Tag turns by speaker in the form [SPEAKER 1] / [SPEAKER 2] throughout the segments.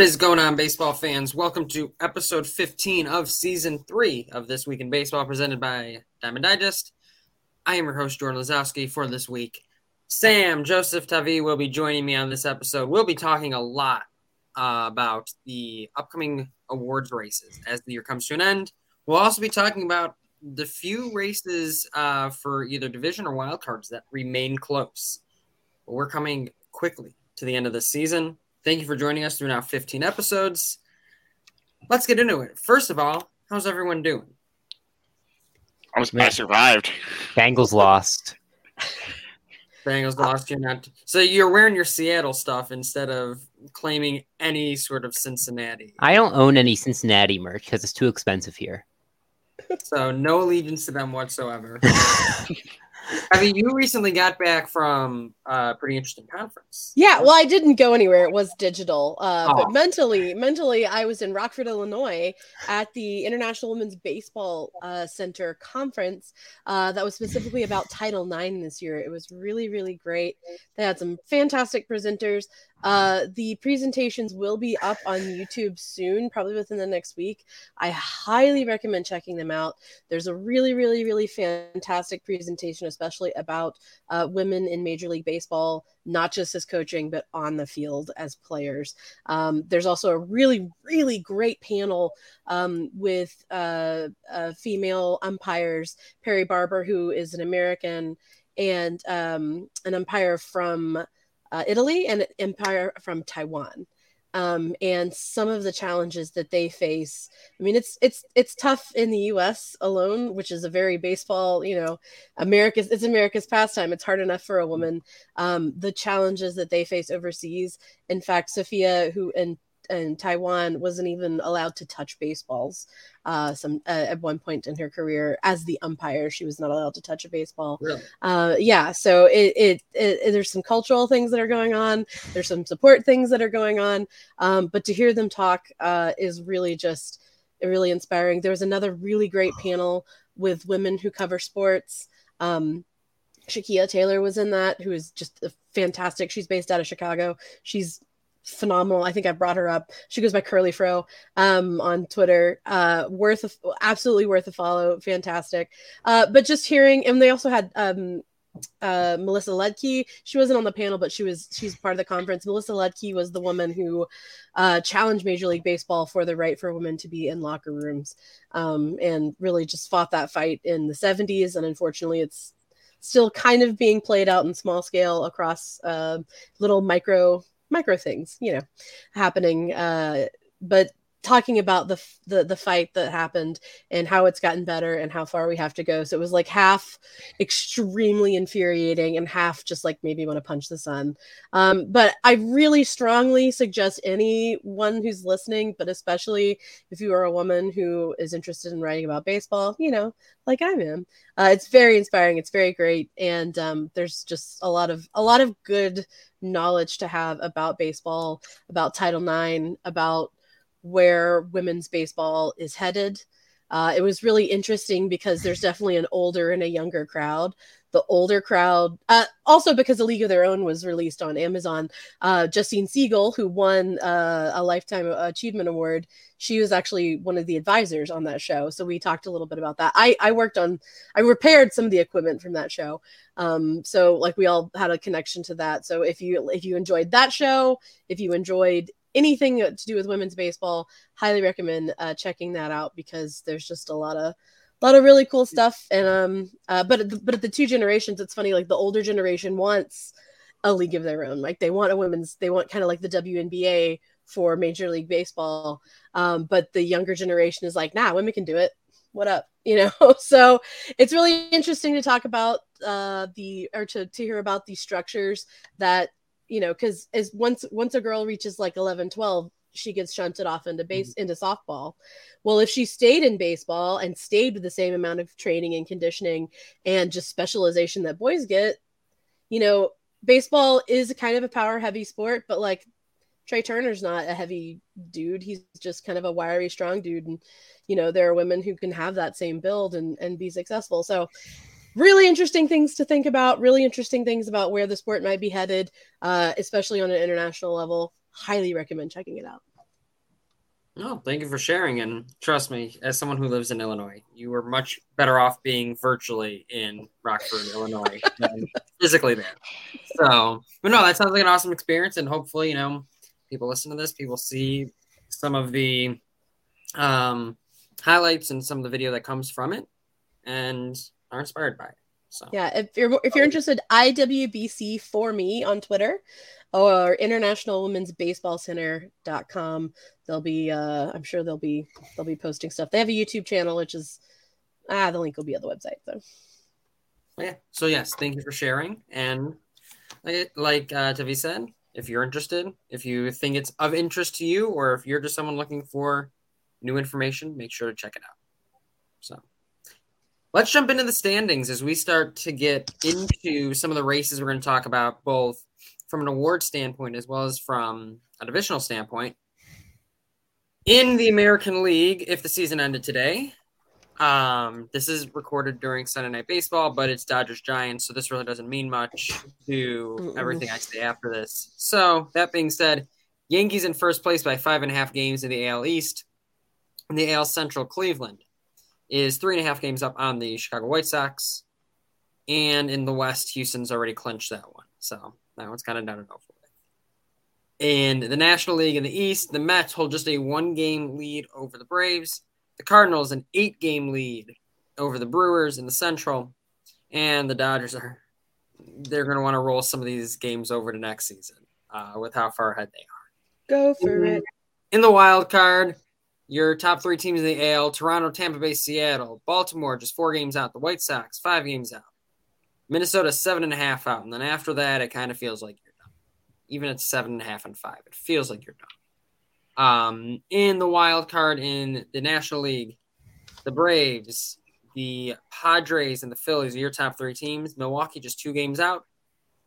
[SPEAKER 1] What is going on, baseball fans? Welcome to episode 15 of season three of This Week in Baseball, presented by Diamond Digest. I am your host, Jordan Lazowski, for this week. Sam Joseph Tavi will be joining me on this episode. We'll be talking a lot uh, about the upcoming awards races as the year comes to an end. We'll also be talking about the few races uh, for either division or wild cards that remain close. But we're coming quickly to the end of the season. Thank you for joining us through now 15 episodes. Let's get into it. First of all, how's everyone doing?
[SPEAKER 2] I, was, I survived.
[SPEAKER 3] Bengals lost.
[SPEAKER 1] Bengals lost. You're not. So you're wearing your Seattle stuff instead of claiming any sort of Cincinnati.
[SPEAKER 3] I don't own any Cincinnati merch because it's too expensive here.
[SPEAKER 1] So no allegiance to them whatsoever. I mean, you recently got back from a pretty interesting conference.
[SPEAKER 4] Yeah, well, I didn't go anywhere. It was digital. Uh, oh. But mentally, mentally, I was in Rockford, Illinois, at the International Women's Baseball uh, Center conference uh, that was specifically about Title IX this year. It was really, really great. They had some fantastic presenters. Uh, the presentations will be up on YouTube soon, probably within the next week. I highly recommend checking them out. There's a really, really, really fantastic presentation, especially about uh, women in Major League Baseball, not just as coaching, but on the field as players. Um, there's also a really, really great panel um, with uh, uh female umpires, Perry Barber, who is an American, and um, an umpire from uh, Italy and umpire from Taiwan. Um, and some of the challenges that they face. I mean, it's it's it's tough in the U.S. alone, which is a very baseball, you know, America's it's America's pastime. It's hard enough for a woman. Um, the challenges that they face overseas. In fact, Sophia, who and and Taiwan wasn't even allowed to touch baseballs. Uh, some uh, at one point in her career as the umpire, she was not allowed to touch a baseball.
[SPEAKER 1] Really?
[SPEAKER 4] Uh, yeah. So it, it, it, there's some cultural things that are going on. There's some support things that are going on. Um, but to hear them talk uh, is really just really inspiring. There was another really great panel with women who cover sports. Um, Shakeia Taylor was in that, who is just fantastic. She's based out of Chicago. She's phenomenal. I think I brought her up. She goes by Curly Fro um, on Twitter. Uh, worth a, absolutely worth a follow. Fantastic. Uh, but just hearing, and they also had um, uh, Melissa Ludtke. She wasn't on the panel, but she was she's part of the conference. Melissa Ludtke was the woman who uh, challenged Major League Baseball for the right for women to be in locker rooms, um, and really just fought that fight in the 70s. And unfortunately, it's still kind of being played out in small scale across uh, little micro micro things, you know, happening. Uh, but talking about the, the the fight that happened and how it's gotten better and how far we have to go. So it was like half extremely infuriating and half just like maybe want to punch the sun. Um, but I really strongly suggest anyone who's listening, but especially if you are a woman who is interested in writing about baseball, you know, like I am, uh, it's very inspiring. It's very great, and um, there's just a lot of a lot of good knowledge to have about baseball, about Title IX, about where women's baseball is headed. Uh, it was really interesting because there's definitely an older and a younger crowd. The older crowd, uh, also because A League of Their Own was released on Amazon. Uh, Justine Siegel, who won uh, a Lifetime Achievement Award, she was actually one of the advisors on that show. So we talked a little bit about that. I, I worked on, I repaired some of the equipment from that show. Um, so like we all had a connection to that. So if you if you enjoyed that show, if you enjoyed anything to do with women's baseball, highly recommend uh, checking that out because there's just a lot of a lot of really cool stuff. And um, uh, but but at the two generations, it's funny. Like the older generation wants a league of their own. Like they want a women's, they want kind of like the WNBA for Major League Baseball. Um, but the younger generation is like, nah, women can do it. What up? You know, so it's really interesting to talk about uh, the or to, to hear about the structures that you know, because as once once a girl reaches like 11, 12, she gets shunted off into base mm-hmm. into softball. Well, if she stayed in baseball and stayed with the same amount of training and conditioning and just specialization that boys get, you know, baseball is kind of a power heavy sport, but like Trea Turner's not a heavy dude. He's just kind of a wiry, strong dude. And, you know, there are women who can have that same build and, and be successful. So really interesting things to think about, really interesting things about where the sport might be headed, uh, especially on an international level. Highly recommend checking it out.
[SPEAKER 1] No, thank you for sharing. And trust me, as someone who lives in Illinois, you were much better off being virtually in Rockford, Illinois, than physically there. So, but no, that sounds like an awesome experience. And hopefully, you know, people listen to this, people see some of the um, highlights and some of the video that comes from it and are inspired by it. So,
[SPEAKER 4] Yeah, if you're if you're interested, IWBC for me on Twitter or International Women's Baseball Center.com. They'll be uh I'm sure they'll be they'll be posting stuff. They have a YouTube channel which is ah the link will be on the website though.
[SPEAKER 1] yeah. So, yes, thank you for sharing. And like, like uh, Tavi said, if you're interested, if you think it's of interest to you, or if you're just someone looking for new information, make sure to check it out. So let's jump into the standings as we start to get into some of the races we're going to talk about, both from an award standpoint as well as from a divisional standpoint. In the American League, if the season ended today, um, this is recorded during Sunday Night Baseball, but it's Dodgers Giants, so this really doesn't mean much to everything I say after this. So that being said, Yankees in first place by five and a half games in the AL East. In the AL Central, Cleveland is three and a half games up on the Chicago White Sox. And in the West, Houston's already clinched that one. So that one's kind of done and over with. In the National League in the East, the Mets hold just a one game lead over the Braves. The Cardinals an eight game lead over the Brewers in the Central. And the Dodgers are they're going to want to roll some of these games over to next season uh, with how far ahead they are.
[SPEAKER 4] Go for it.
[SPEAKER 1] In the wild card, your top three teams in the AL Toronto, Tampa Bay, Seattle, Baltimore, just four games out. The White Sox, five games out. Minnesota, seven and a half out. And then after that, it kind of feels like you're done. Even at seven and a half and five, it feels like you're done. Um, in the wild card in the National League, the Braves, the Padres, and the Phillies are your top three teams. Milwaukee, just two games out.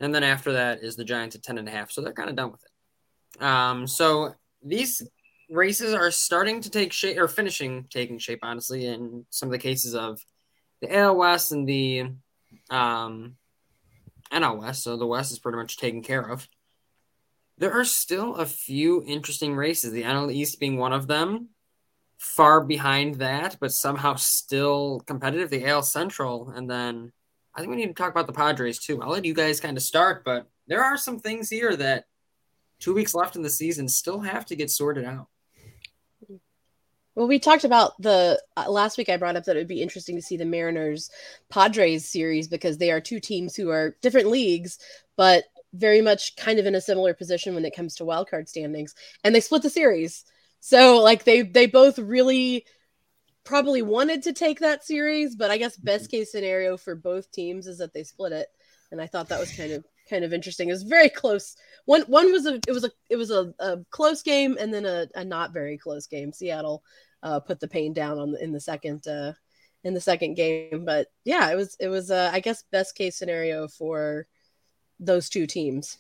[SPEAKER 1] And then after that is the Giants at 10 and a half. So they're kind of done with it. Um, so these races are starting to take shape or finishing taking shape, honestly, in some of the cases of the AL West and the um, NL West. So the West is pretty much taken care of. There are still a few interesting races, the NL East being one of them, far behind that, but somehow still competitive. The AL Central, and then I think we need to talk about the Padres too. I'll let you guys kind of start, but there are some things here that two weeks left in the season still have to get sorted out.
[SPEAKER 4] Well, we talked about the uh, last week. I brought up that it would be interesting to see the Mariners Padres series because they are two teams who are different leagues, but very much kind of in a similar position when it comes to wild card standings. And they split the series, so like they they both really probably wanted to take that series, but I guess best case scenario for both teams is that they split it. And I thought that was kind of kind of interesting. It was very close. One one was a it was a it was a, a close game and then a, a not very close game. Seattle uh, put the pain down on the, in the second uh, in the second game, but yeah, it was it was uh, I guess best case scenario for those two teams,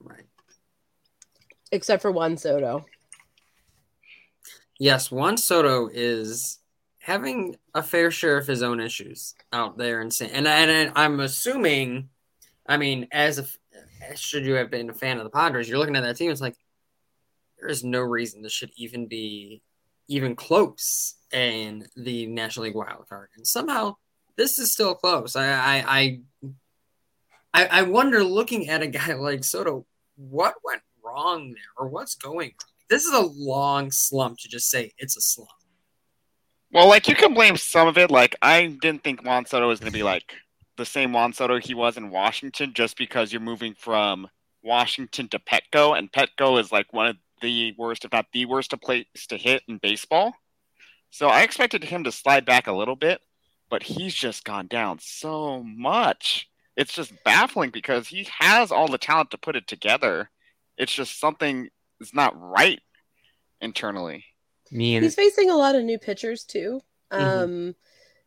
[SPEAKER 1] Right.
[SPEAKER 4] except for Juan Soto.
[SPEAKER 1] Yes, Juan Soto is having a fair share of his own issues out there, and and and I'm assuming, I mean, as a should you have been a fan of the Padres, you're looking at that team. It's like there is no reason this should even be even close in the National League wild card, and somehow this is still close. I I I, I, I wonder, looking at a guy like Soto, what went wrong there, or what's going on? This is a long slump to just say it's a slump.
[SPEAKER 2] Well, like you can blame some of it. Like I didn't think Juan Soto was going to be like the same Juan Soto he was in Washington, just because you're moving from Washington to Petco, and Petco is like one of the worst, if not the worst, place to hit in baseball. So I expected him to slide back a little bit, but he's just gone down so much. It's just baffling because he has all the talent to put it together. It's just something is not right internally.
[SPEAKER 3] Mean.
[SPEAKER 4] He's facing a lot of new pitchers too.
[SPEAKER 1] Mhm.
[SPEAKER 4] Um,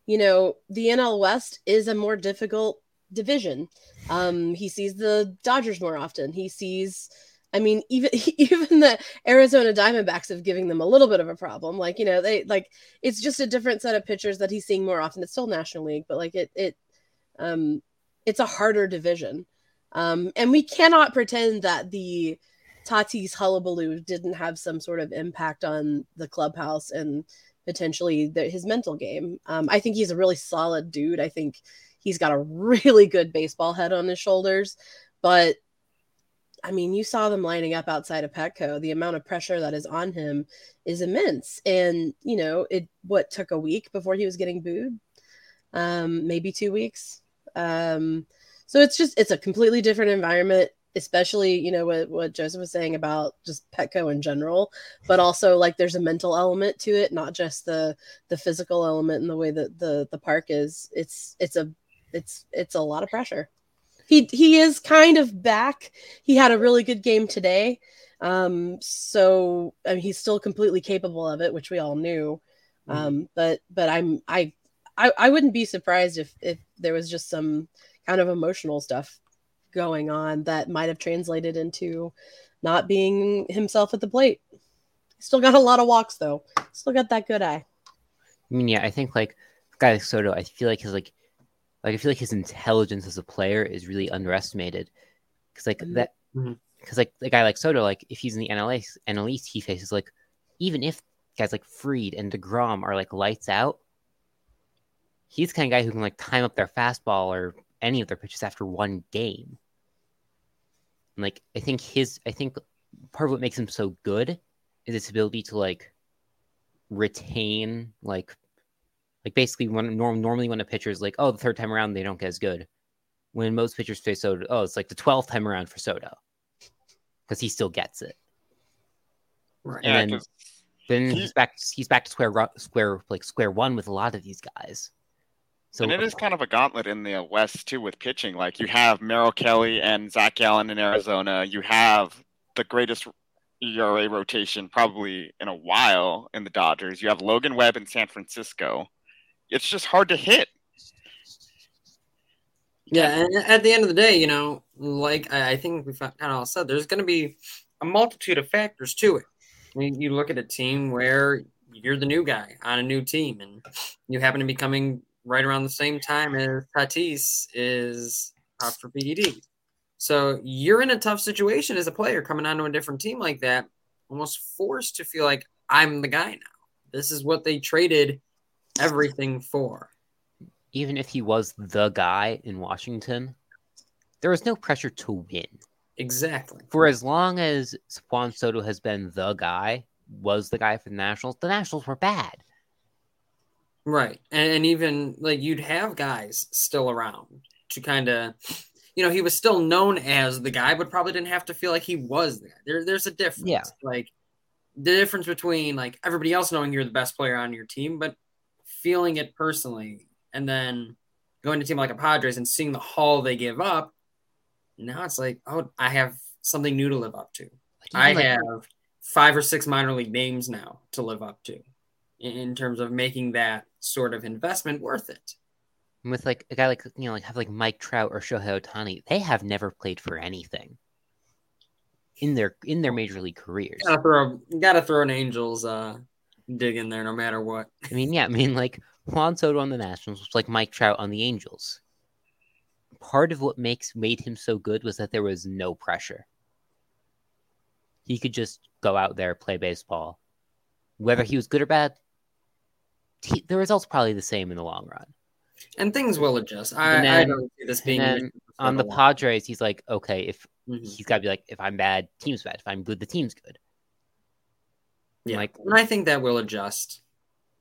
[SPEAKER 4] you know, the NL West is a more difficult division. Um, he sees the Dodgers more often. He sees, I mean, even even the Arizona Diamondbacks have given them a little bit of a problem. Like, you know, they like it's just a different set of pitchers that he's seeing more often. It's still National League, but like it it um it's a harder division. Um, and we cannot pretend that the Tatis hullabaloo didn't have some sort of impact on the clubhouse and potentially the, his mental game. Um, I think he's a really solid dude. I think he's got a really good baseball head on his shoulders, but I mean, you saw them lining up outside of Petco. The amount of pressure that is on him is immense. And, you know, it what took a week before he was getting booed, um, maybe two weeks. Um, so it's just it's a completely different environment especially you know what, what joseph was saying about just petco in general but also like there's a mental element to it not just the the physical element and the way that the the park is. It's it's a it's it's a lot of pressure. He he is kind of back. He had a really good game today. Um so I mean, he's still completely capable of it which we all knew.
[SPEAKER 1] Mhm.
[SPEAKER 4] um but but i'm i i, I wouldn't be surprised if if there was just some kind of emotional stuff going on that might have translated into not being himself at the plate. Still got a lot of walks though. Still got that good eye.
[SPEAKER 3] I mean, yeah, I think like guy like Soto, I feel like his like, like I feel like his intelligence as a player is really underestimated. Because like
[SPEAKER 4] Mhm.
[SPEAKER 3] that, because like the guy like Soto, like if he's in the NL East, NL he faces like even if guys like Fried and Degrom are like lights out, he's the kind of guy who can like time up their fastball or any of their pitches after one game. And like I think his, I think part of what makes him so good is his ability to like retain like like basically when norm, normally when a pitcher is like oh the third time around they don't get as good when most pitchers face Soto oh it's like the 12th time around for Soto because he still gets it
[SPEAKER 1] Right.
[SPEAKER 3] And then
[SPEAKER 2] 'cause
[SPEAKER 3] then
[SPEAKER 2] He-
[SPEAKER 3] he's back he's back to square square like square one with a lot of these guys so
[SPEAKER 2] and it is kind of a gauntlet in the uh, West too with pitching. Like you have Merrill Kelly and Zac Gallen in Arizona. You have the greatest ERA rotation probably in a while in the Dodgers. You have Logan Webb in San Francisco. It's just hard to hit.
[SPEAKER 1] Yeah, and at the end of the day, you know, like I I think we kind of all said, there's going to be a multitude of factors to it. I mean, you look at a team where you're the new guy on a new team, and you happen to be coming right around the same time as Tatis is out for PED. So you're in a tough situation as a player coming onto a different team like that, almost forced to feel like I'm the guy now. This is what they traded everything for.
[SPEAKER 3] even if he was the guy in Washington there was no pressure to win
[SPEAKER 1] Exactly.
[SPEAKER 3] for as long as Juan Soto has been the guy was the guy for the Nationals the Nationals were bad
[SPEAKER 1] Right. And, and even like you'd have guys still around to kind of, you know, he was still known as the guy, but probably didn't have to feel like he was the guy. There, there's a difference.
[SPEAKER 3] Yeah.
[SPEAKER 1] Like the difference between like everybody else knowing you're the best player on your team, but feeling it personally, and then going to a team like a Padres and seeing the haul they give up. Now it's like, oh, I have something new to live up to.
[SPEAKER 3] Like,
[SPEAKER 1] I
[SPEAKER 3] like,
[SPEAKER 1] have five or six minor league names now to live up to in, in terms of making that sort of investment worth it.
[SPEAKER 3] with like a guy like you know like have like Mike Trout or Shohei Ohtani, they have never played for anything in their in their major league careers.
[SPEAKER 1] Gotta throw, gotta throw an Angels uh, dig in there no matter what.
[SPEAKER 3] I mean, yeah, I mean like Juan Soto on the Nationals was like Mike Trout on the Angels. Part of what makes made him so good was that there was no pressure. He could just go out there play baseball, whether he was good or bad. He, the results probably the same in the long run.
[SPEAKER 1] And things will adjust. I, I don't see this being
[SPEAKER 3] On the Padres, he's like, okay, if
[SPEAKER 1] Mhm.
[SPEAKER 3] he's got to be like, if I'm bad, team's bad. If I'm good, the team's good.
[SPEAKER 1] Yeah,
[SPEAKER 3] Like-
[SPEAKER 1] and I think that will adjust.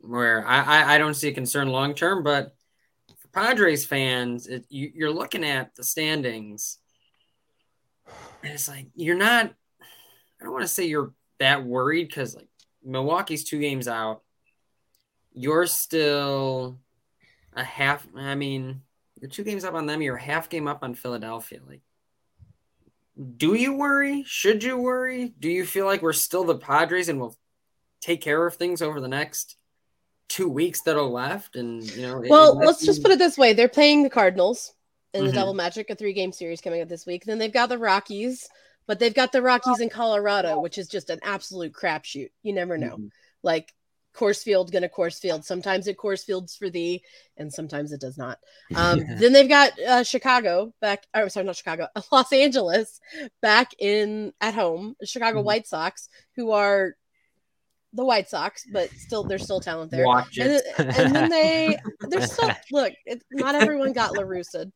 [SPEAKER 1] Where I, I, I don't see a concern long term, but for Padres fans, it, you, you're looking at the standings, and it's like you're not. I don't want to say you're that worried because like Milwaukee's two games out. You're still a half. I mean, you're two games up on them. You're a half game up on Philadelphia. Like, do you worry? Should you worry? Do you feel like we're still the Padres and we'll take care of things over the next two weeks that are left? And you know,
[SPEAKER 4] Well, let's just put it this way: they're playing the Cardinals in the
[SPEAKER 1] Mhm.
[SPEAKER 4] Devil Magic, a three-game series coming up this week. Then they've got the Rockies, but they've got the Rockies in Colorado, which is just an absolute crapshoot. You never know.
[SPEAKER 1] Mhm.
[SPEAKER 4] Like Coors Field gonna Coors Field. Sometimes it Coors Fields for thee, and sometimes it does not. Um, then they've got uh, Chicago back. Or sorry, not Chicago. Los Angeles back in at home. Chicago
[SPEAKER 1] Mhm.
[SPEAKER 4] White Sox, who are the White Sox, but still they're still talent there.
[SPEAKER 1] Watch
[SPEAKER 4] And, and then they they're still look. It, not everyone got La Russa,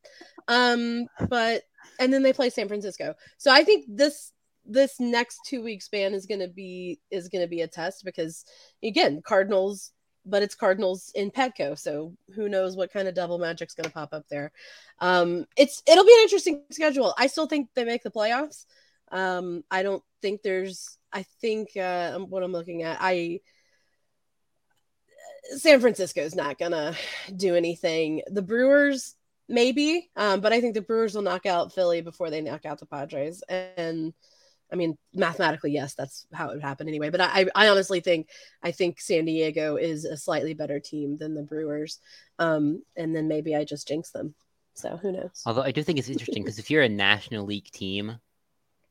[SPEAKER 4] um, but and then they play San Francisco. So I think this this next two week span is gonna be is gonna be a test because again Cardinals, but it's Cardinals in Petco, so who knows what kind of devil magic's gonna pop up there. Um, it's it'll be an interesting schedule. I still think they make the playoffs. Um, I don't think there's. I think uh, what I'm looking at, I San Francisco's not gonna do anything. The Brewers maybe, um, but I think the Brewers will knock out Philly before they knock out the Padres. And I mean, mathematically, yes, that's how it would happen anyway. But I, I honestly think I think San Diego is a slightly better team than the Brewers. Um, and then maybe I just jinx them. So who knows?
[SPEAKER 3] Although I do think it's interesting because if you're a National League team,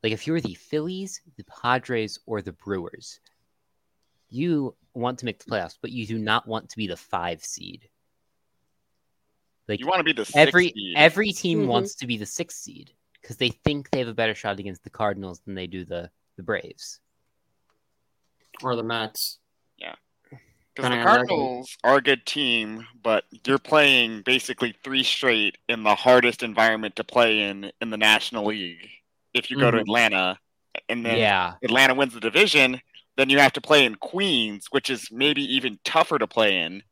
[SPEAKER 3] like if you're the Phillies, the Padres, or the Brewers, you want to make the playoffs, but you do not want to be the five seed. Like
[SPEAKER 2] You want to be the sixth
[SPEAKER 3] every
[SPEAKER 2] seed.
[SPEAKER 3] every team
[SPEAKER 4] Mhm.
[SPEAKER 3] wants to be the sixth seed because they think they have a better shot against the Cardinals than they do the the Braves.
[SPEAKER 1] or the Mets.
[SPEAKER 2] Yeah, because the Cardinals are a good team, but you're playing basically three straight in the hardest environment to play in in the National League. If you go to
[SPEAKER 1] Mhm.
[SPEAKER 2] Atlanta, and then
[SPEAKER 3] yeah,
[SPEAKER 2] Atlanta wins the division, then you have to play in Queens, which is maybe even tougher to play in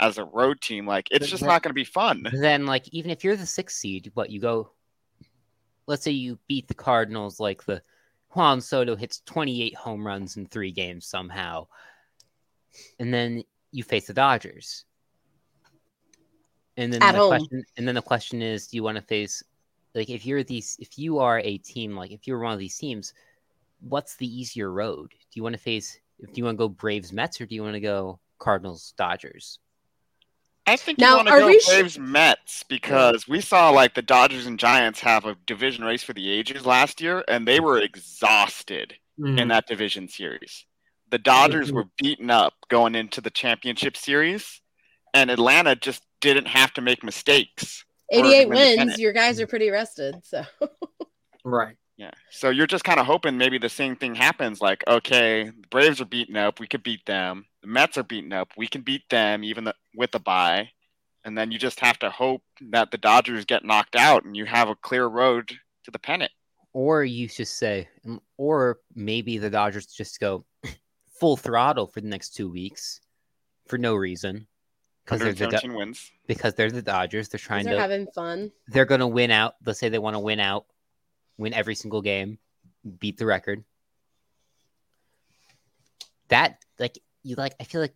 [SPEAKER 2] as a road team. Like it's just not going to be fun.
[SPEAKER 3] Then like even if you're the sixth seed, what you go let's say you beat the Cardinals like the Juan Soto hits 28 home runs in 3 games somehow. And then you face the Dodgers. And then
[SPEAKER 4] At
[SPEAKER 3] the
[SPEAKER 4] home.
[SPEAKER 3] question and then the question is do you want to face like if you're these if you are a team like if you're one of these teams what's the easier road? Do you want to face do you want to go Braves Mets or do you want to go Cardinals Dodgers?
[SPEAKER 2] I think
[SPEAKER 4] Now,
[SPEAKER 2] you want to
[SPEAKER 4] are
[SPEAKER 2] go
[SPEAKER 4] we sh-
[SPEAKER 2] Braves Mets because we saw like the Dodgers and Giants have a division race for the ages last year, and they were exhausted
[SPEAKER 1] Mhm.
[SPEAKER 2] in that division series. The Dodgers
[SPEAKER 1] Mhm.
[SPEAKER 2] were beaten up going into the championship series, and Atlanta just didn't have to make mistakes.
[SPEAKER 4] 88 wins. Your guys are pretty rested. So
[SPEAKER 1] Right.
[SPEAKER 2] Yeah. So you're just kind of hoping maybe the same thing happens. Like, okay, the Braves are beaten up. We could beat them. The Mets are beaten up. We can beat them even th- with the bye. And then you just have to hope that the Dodgers get knocked out and you have a clear road to the pennant.
[SPEAKER 3] Or you just say, or maybe the Dodgers just go full throttle for the next two weeks for no reason because they're the Do-
[SPEAKER 2] wins.
[SPEAKER 3] because they're the Dodgers. They're trying
[SPEAKER 4] they're
[SPEAKER 3] to
[SPEAKER 4] having fun.
[SPEAKER 3] they're going to win out. Let's say they want to win out, win every single game, beat the record. That like you like I feel like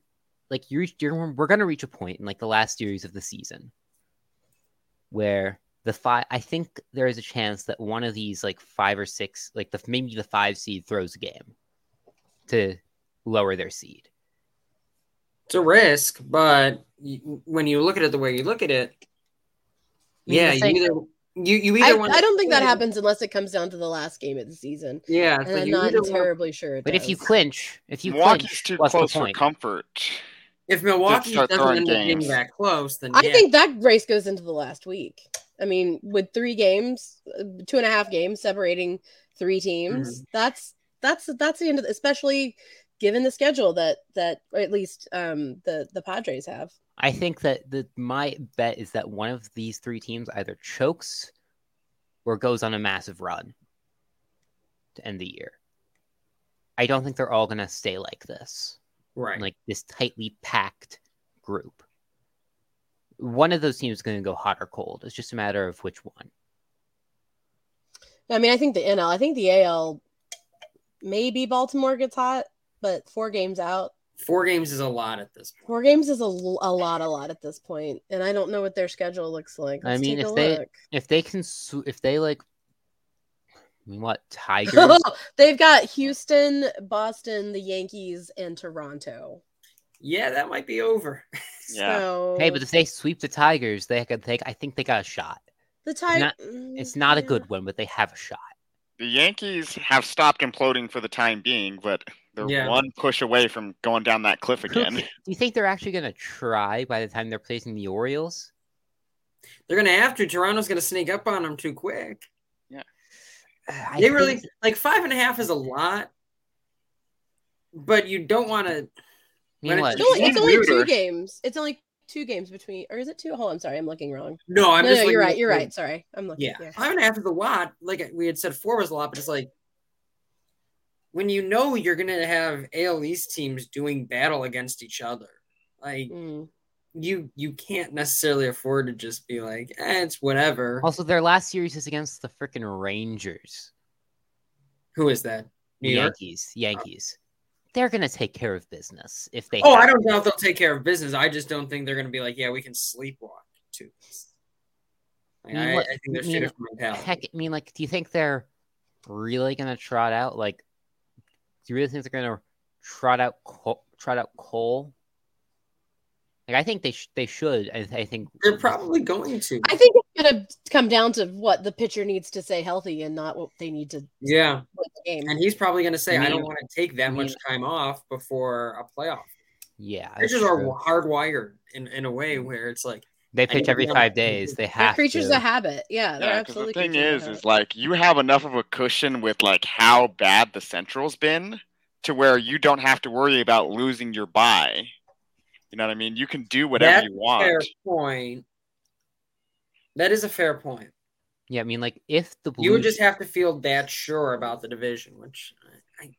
[SPEAKER 3] like you reach, you're we're going to reach a point in like the last series of the season where the five I think there is a chance that one of these like five or six like the maybe the five seed throws a game to lower their seed.
[SPEAKER 1] It's a risk, but you, when you look at it the way you look at it,
[SPEAKER 4] mean,
[SPEAKER 1] yeah, you either you, you
[SPEAKER 4] I,
[SPEAKER 1] either want.
[SPEAKER 4] I don't think that happens unless it comes down to the last game of the season.
[SPEAKER 1] Yeah,
[SPEAKER 4] And
[SPEAKER 1] so
[SPEAKER 4] I'm
[SPEAKER 1] you
[SPEAKER 4] not
[SPEAKER 1] either want-
[SPEAKER 4] terribly sure. It
[SPEAKER 3] But if you clinch, if you
[SPEAKER 2] Milwaukee's
[SPEAKER 3] clinch,
[SPEAKER 2] too
[SPEAKER 3] what's the
[SPEAKER 2] close for
[SPEAKER 3] point?
[SPEAKER 2] comfort.
[SPEAKER 1] if Milwaukee doesn't end up being
[SPEAKER 2] games.
[SPEAKER 1] that close, then
[SPEAKER 4] I
[SPEAKER 1] yeah.
[SPEAKER 4] think that race goes into the last week. I mean, with three games, uh, two and a half games separating three teams, that's that's that's the end of especially given the schedule that that or at least um the the Padres have.
[SPEAKER 3] I think that the my bet is that one of these three teams either chokes or goes on a massive run to end the year. I don't think they're all going to stay like this,
[SPEAKER 1] right.
[SPEAKER 3] like this tightly packed group. One of those teams is going to go hot or cold. It's just a matter of which one.
[SPEAKER 4] I mean, I think the NL, I think the AL, maybe Baltimore gets hot, but four games out.
[SPEAKER 1] Four games is a lot at this point.
[SPEAKER 4] Four games is a, a lot, a lot at this point, and I don't know what their schedule looks like.
[SPEAKER 3] I
[SPEAKER 4] Let's
[SPEAKER 3] mean, if they-
[SPEAKER 4] look.
[SPEAKER 3] If they can, sw- if they like, I mean, what Tigers?
[SPEAKER 4] They've got Houston, Boston, the Yankees, and Toronto.
[SPEAKER 1] Yeah, that might be over.
[SPEAKER 2] Yeah.
[SPEAKER 4] So
[SPEAKER 3] hey, but if they sweep the Tigers, they could take. I think they got a shot.
[SPEAKER 4] the time
[SPEAKER 3] not- It's not a mm, good one, but they have a shot.
[SPEAKER 2] The Yankees have stopped imploding for the time being, but They're
[SPEAKER 1] Yeah.
[SPEAKER 2] one push away from going down that cliff again.
[SPEAKER 3] Do you think they're actually going to try by the time they're facing the Orioles?
[SPEAKER 1] They're gonna have to. Toronto's gonna sneak up on them too quick. Yeah.
[SPEAKER 3] Uh, I
[SPEAKER 1] they really
[SPEAKER 3] think-
[SPEAKER 1] like five and a half is a lot, but you don't want to.
[SPEAKER 3] I mean.
[SPEAKER 4] It's only, it's only two games. It's only two games between, or is it two? Hold on, I'm sorry, I'm looking wrong.
[SPEAKER 1] No, I'm
[SPEAKER 4] no,
[SPEAKER 1] just.
[SPEAKER 4] no,
[SPEAKER 1] looking
[SPEAKER 4] you're right. You're right. Sorry, I'm looking.
[SPEAKER 1] Yeah, five and a half is a lot. Like we had said, four was a lot, but it's like when you know you're gonna have AL East teams doing battle against each other, like
[SPEAKER 4] Mm.
[SPEAKER 1] you you can't necessarily afford to just be like, eh, it's whatever.
[SPEAKER 3] Also, their last series is against the freaking Rangers,
[SPEAKER 1] Who is that? New York.
[SPEAKER 3] Yankees. Yankees. They're going to take care of business if they.
[SPEAKER 1] Oh,
[SPEAKER 3] have
[SPEAKER 1] I don't
[SPEAKER 3] to.
[SPEAKER 1] if they'll take care of business. I just don't think they're going to be like, yeah, we can sleepwalk to this. Like,
[SPEAKER 3] I mean,
[SPEAKER 1] I,
[SPEAKER 3] what-
[SPEAKER 1] I think there's
[SPEAKER 3] I
[SPEAKER 1] two
[SPEAKER 3] mean. Heck, I mean, like, do you think they're really going to trot out like? Do you really think they're going to trot out Cole, trot out Cole? Like, I think they sh- they should. I, I think
[SPEAKER 1] They're probably going to.
[SPEAKER 4] I think it's gonna come down to what the pitcher needs to stay healthy and not what they need to
[SPEAKER 1] Yeah,
[SPEAKER 4] the game.
[SPEAKER 1] and he's probably going to say,
[SPEAKER 3] I
[SPEAKER 1] I, don't want to take that
[SPEAKER 3] I
[SPEAKER 1] much time off before a playoff.
[SPEAKER 3] Yeah, that's
[SPEAKER 1] Pitchers are hardwired in, in a way where it's like,
[SPEAKER 3] They pitch every five
[SPEAKER 1] the-
[SPEAKER 3] days. They
[SPEAKER 4] They're
[SPEAKER 3] have
[SPEAKER 4] creatures
[SPEAKER 3] to.
[SPEAKER 4] of habit. Yeah, they're
[SPEAKER 2] Yeah, because the thing is, is like you have enough of a cushion with like how bad the Central's been to where you don't have to worry about losing your buy. You know what I mean? You can do whatever
[SPEAKER 1] that's
[SPEAKER 2] you want.
[SPEAKER 1] fair point. That is a fair point.
[SPEAKER 3] Yeah, I mean, like if the Blue
[SPEAKER 1] You would just have to feel that sure about the division, which I,
[SPEAKER 3] I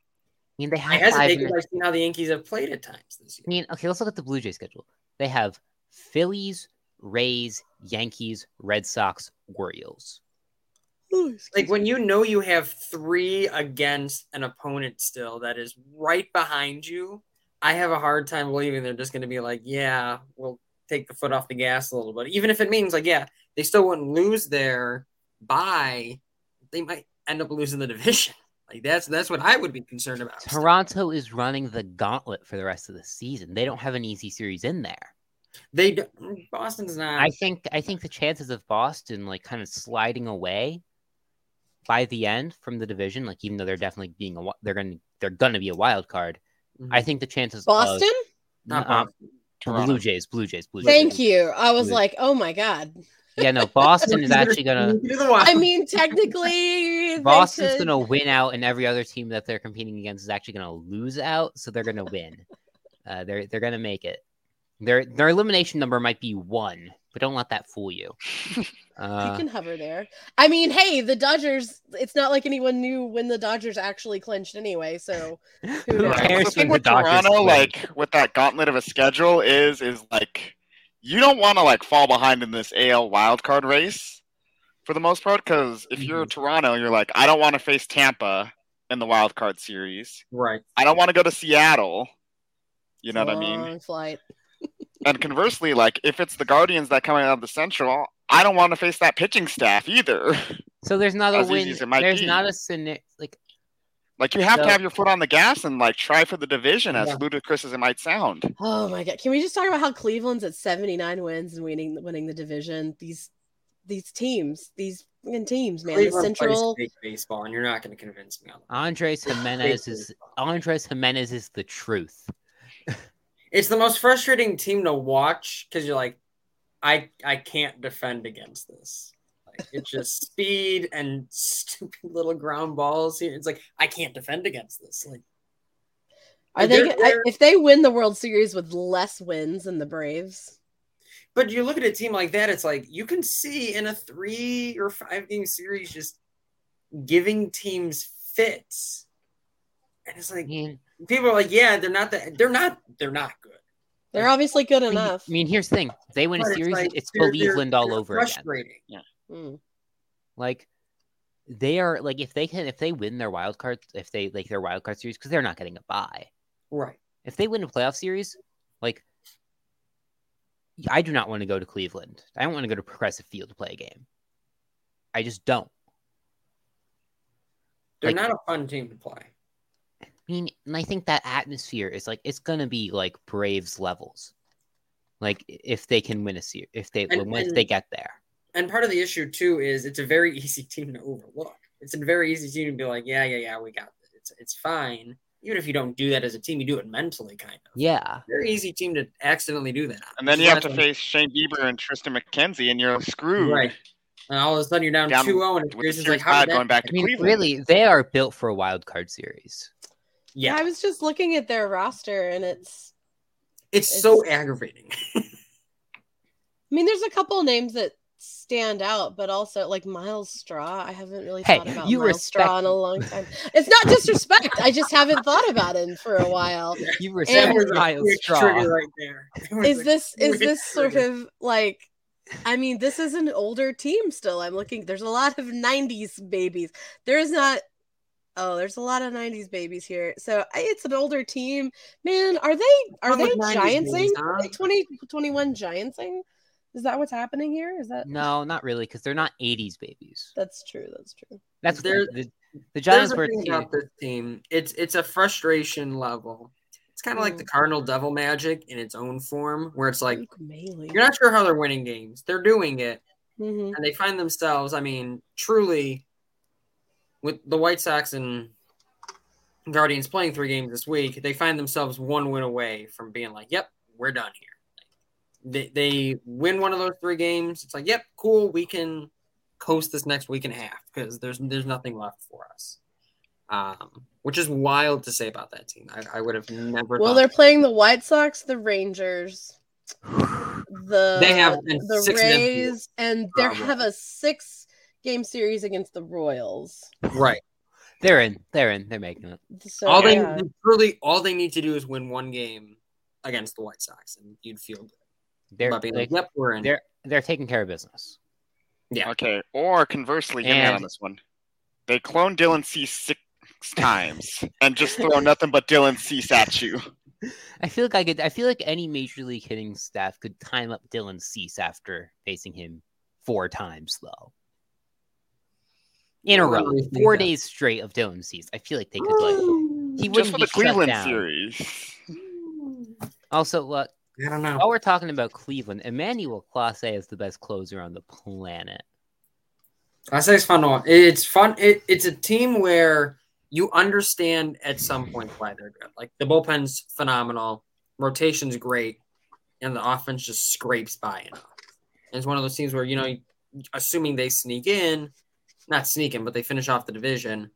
[SPEAKER 3] mean, they have five.
[SPEAKER 1] hesitate
[SPEAKER 3] and-
[SPEAKER 1] because I've seen how the Yankees have played at times this
[SPEAKER 3] I mean, okay, let's look at the Blue Jay schedule. They have Phillies, Rays, Yankees, Red Sox, Orioles.
[SPEAKER 4] Ooh,
[SPEAKER 1] Like when you know you have three against an opponent still that is right behind you, I have a hard time believing they're just going to be like, yeah, we'll take the foot off the gas a little bit. Even if it means like, yeah, they still wouldn't lose their bye, they might end up losing the division. Like that's that's what I would be concerned about. still.
[SPEAKER 3] Toronto is running the gauntlet for the rest of the season. They don't have an easy series in there.
[SPEAKER 1] They do, Boston's not.
[SPEAKER 3] I think I think the chances of Boston like kind of sliding away by the end from the division, like even though they're definitely being a wi- they're going to they're going to be a wild card.
[SPEAKER 1] Mhm.
[SPEAKER 3] I think the chances
[SPEAKER 4] Boston.
[SPEAKER 3] of
[SPEAKER 1] Not
[SPEAKER 3] um,
[SPEAKER 1] Boston.
[SPEAKER 2] Toronto.
[SPEAKER 3] Blue Jays, Blue Jays, Blue Jays.
[SPEAKER 4] Thank you. I was
[SPEAKER 3] Blue-
[SPEAKER 4] like, oh my god.
[SPEAKER 3] Yeah, no, Boston is actually gonna
[SPEAKER 1] Do the wild.
[SPEAKER 4] I mean, technically,
[SPEAKER 3] Boston's
[SPEAKER 4] could-
[SPEAKER 3] gonna win out, and every other team that they're competing against is actually gonna lose out. So they're gonna win. Uh, they're they're gonna make it. Their their elimination number might be one, but don't let that fool you.
[SPEAKER 4] You
[SPEAKER 3] Uh,
[SPEAKER 4] can hover there. I mean, hey, the Dodgers. It's not like anyone knew when the Dodgers actually clinched anyway. So
[SPEAKER 3] who cares
[SPEAKER 2] The thing
[SPEAKER 3] when the
[SPEAKER 2] with Toronto,
[SPEAKER 3] win?
[SPEAKER 2] like with that gauntlet of a schedule, is is like you don't want to like fall behind in this AL wildcard race for the most part. Because if you're
[SPEAKER 3] Mm-hmm.
[SPEAKER 2] Toronto, you're like, I don't want to face Tampa in the wild card series.
[SPEAKER 1] right.
[SPEAKER 2] I don't want to go to Seattle. You know what I mean?
[SPEAKER 4] Flight.
[SPEAKER 2] And conversely, like if it's the Guardians that come out of the Central, I don't want to face that pitching staff either.
[SPEAKER 3] so there's not a
[SPEAKER 2] as easy
[SPEAKER 3] win.
[SPEAKER 2] as it might
[SPEAKER 3] There's
[SPEAKER 2] be.
[SPEAKER 3] not a scenario like
[SPEAKER 2] Like you have
[SPEAKER 3] So-
[SPEAKER 2] to have your foot on the gas and like try for the division, as
[SPEAKER 1] Yeah.
[SPEAKER 2] ludicrous as it might sound.
[SPEAKER 4] Oh my god! Can we just talk about how Cleveland's at seventy nine wins and winning winning the division? These these teams, these fucking teams, man.
[SPEAKER 1] Cleveland
[SPEAKER 4] the Central.
[SPEAKER 1] plays fake baseball, and you're not going to convince me on that.
[SPEAKER 3] Andres Gimenez is Andres Gimenez is the truth.
[SPEAKER 1] It's the most frustrating team to watch because you're like, I I can't defend against this. Like it's just speed and stupid little ground balls. here. It's like I can't defend against this. Like
[SPEAKER 4] Are they? If they win the World Series with less wins than the Braves,
[SPEAKER 1] But you look at a team like that, it's like you can see in a three or five game series just giving teams fits. And it's like people are like, yeah, they're not that they're not they're not good.
[SPEAKER 4] they're obviously good
[SPEAKER 3] I mean,
[SPEAKER 4] enough.
[SPEAKER 3] I mean, here's the thing: if they win a
[SPEAKER 1] But
[SPEAKER 3] series,
[SPEAKER 1] like,
[SPEAKER 3] it's
[SPEAKER 1] they're- they're-
[SPEAKER 3] Cleveland all
[SPEAKER 1] they're
[SPEAKER 3] over again.
[SPEAKER 1] frustrating.
[SPEAKER 4] Mm.
[SPEAKER 3] Like they are like if they can if they win their wild card if they like their wild card series because they're not getting a bye.
[SPEAKER 1] Right.
[SPEAKER 3] If they win a playoff series, like I do not want to go to Cleveland. I don't want to go to Progressive Field to play a game. I just don't.
[SPEAKER 1] They're
[SPEAKER 3] Like-
[SPEAKER 1] not a fun team to play.
[SPEAKER 3] I mean, and I think that atmosphere is like it's gonna be like Braves levels. Like if they can win a series, if they
[SPEAKER 1] And-
[SPEAKER 3] once
[SPEAKER 1] and-
[SPEAKER 3] they get there.
[SPEAKER 1] And part of the issue too is it's a very easy team to overlook. It's a very easy team to be like, yeah, yeah, yeah, we got it. It's it's fine. even if you don't do that as a team, you do it mentally, kind of.
[SPEAKER 3] Yeah.
[SPEAKER 1] Very easy team to accidentally do that. on.
[SPEAKER 2] And then
[SPEAKER 1] Which
[SPEAKER 2] you have to
[SPEAKER 1] why-
[SPEAKER 2] face Shane Bieber and Triston McKenzie, and you're screwed.
[SPEAKER 1] right. And all of a sudden you're down,
[SPEAKER 2] Down
[SPEAKER 1] 2-0, and
[SPEAKER 2] With the
[SPEAKER 1] Grayson's
[SPEAKER 2] series
[SPEAKER 1] like, how
[SPEAKER 2] five
[SPEAKER 1] did that?
[SPEAKER 2] going back
[SPEAKER 3] I mean,
[SPEAKER 2] Cleveland.
[SPEAKER 3] really, they are built for a wild card series.
[SPEAKER 4] Yeah,
[SPEAKER 1] Yeah,
[SPEAKER 4] I was just looking at their roster, and it's.
[SPEAKER 1] it's, so aggravating.
[SPEAKER 4] I mean, there's a couple names that stand out, but also like Myles Straw. I haven't really
[SPEAKER 3] Hey,
[SPEAKER 4] thought about
[SPEAKER 3] you
[SPEAKER 4] Miles
[SPEAKER 3] respect
[SPEAKER 4] Straw in a long time. It's not disrespect. I just haven't thought about him for a while.
[SPEAKER 3] You were
[SPEAKER 4] And-
[SPEAKER 3] saying
[SPEAKER 1] That was a
[SPEAKER 3] Miles
[SPEAKER 1] quick
[SPEAKER 3] Straw.
[SPEAKER 1] right there. It was
[SPEAKER 4] Is this is this sort
[SPEAKER 1] trigger.
[SPEAKER 4] of like? I mean, this is an older team still. I'm looking. There's a lot of '90s babies. There is not. Oh, there's a lot of '90s babies here. So it's an older team. Man, are they are
[SPEAKER 1] Come
[SPEAKER 4] they
[SPEAKER 1] with 90s
[SPEAKER 4] giantsing? Are
[SPEAKER 1] huh?
[SPEAKER 4] they 2021 giantsing? Is that what's happening here? Is that
[SPEAKER 3] No, not really, because they're not '80s babies.
[SPEAKER 4] that's true? That's true.
[SPEAKER 3] That's
[SPEAKER 1] There-
[SPEAKER 3] the, the, the
[SPEAKER 1] There's
[SPEAKER 3] Giants were a
[SPEAKER 1] thing
[SPEAKER 3] team.
[SPEAKER 1] about this team. It's it's a frustration level. It's kind of like the Cardinal Devil Magic in its own form, where it's like you're not sure how they're winning games. They're doing it,
[SPEAKER 4] Mhm.
[SPEAKER 1] and they find themselves. I mean, truly, with the White Sox and Guardians playing three games this week, they find themselves one win away from being like, "Yep, we're done here." They they win one of those three games. It's like, "Yep, cool, we can coast this next week and a half because there's there's nothing left for us." Um, which is wild to say about that team. I, I would have never.
[SPEAKER 4] Well, they're playing the White Sox, the Rangers, the
[SPEAKER 1] They have
[SPEAKER 4] the
[SPEAKER 1] six and empty.
[SPEAKER 4] Rays, and they have a six game series against the Royals.
[SPEAKER 1] right.
[SPEAKER 3] They're in. They're in. They're making it.
[SPEAKER 4] So
[SPEAKER 1] all they
[SPEAKER 4] yeah.
[SPEAKER 1] really all they need to do is win one game against the White Sox, and you'd feel good
[SPEAKER 3] They're
[SPEAKER 1] being
[SPEAKER 3] like,
[SPEAKER 1] like, "Yep, we're in."
[SPEAKER 3] they're they're taking care of business.
[SPEAKER 1] Yeah.
[SPEAKER 2] Okay. Or conversely, hear me on this one. They clone Dylan Cease six times and just throw nothing but Dylan Cease at you.
[SPEAKER 3] I feel like I could. I feel like any major league hitting staff could time up Dylan Cease after facing him four times, though. In a row,
[SPEAKER 1] really
[SPEAKER 3] four
[SPEAKER 1] that.
[SPEAKER 3] days straight of Dylan Cease. I feel like they could like. He
[SPEAKER 2] Just
[SPEAKER 3] wouldn't
[SPEAKER 2] for
[SPEAKER 3] be
[SPEAKER 2] the
[SPEAKER 3] shut
[SPEAKER 2] Cleveland
[SPEAKER 3] down.
[SPEAKER 2] series.
[SPEAKER 3] Also, look,
[SPEAKER 1] I don't know.
[SPEAKER 3] while we're talking about Cleveland, Emmanuel Clase is the best closer on the planet.
[SPEAKER 1] I say it's fun to watch. It's fun. It, it's a team where you understand at some point why they're good. Like the bullpen's phenomenal, rotation's great, and the offense just scrapes by enough. And it's one of those teams where you know, assuming they sneak in, not sneak in, but they finish off the division,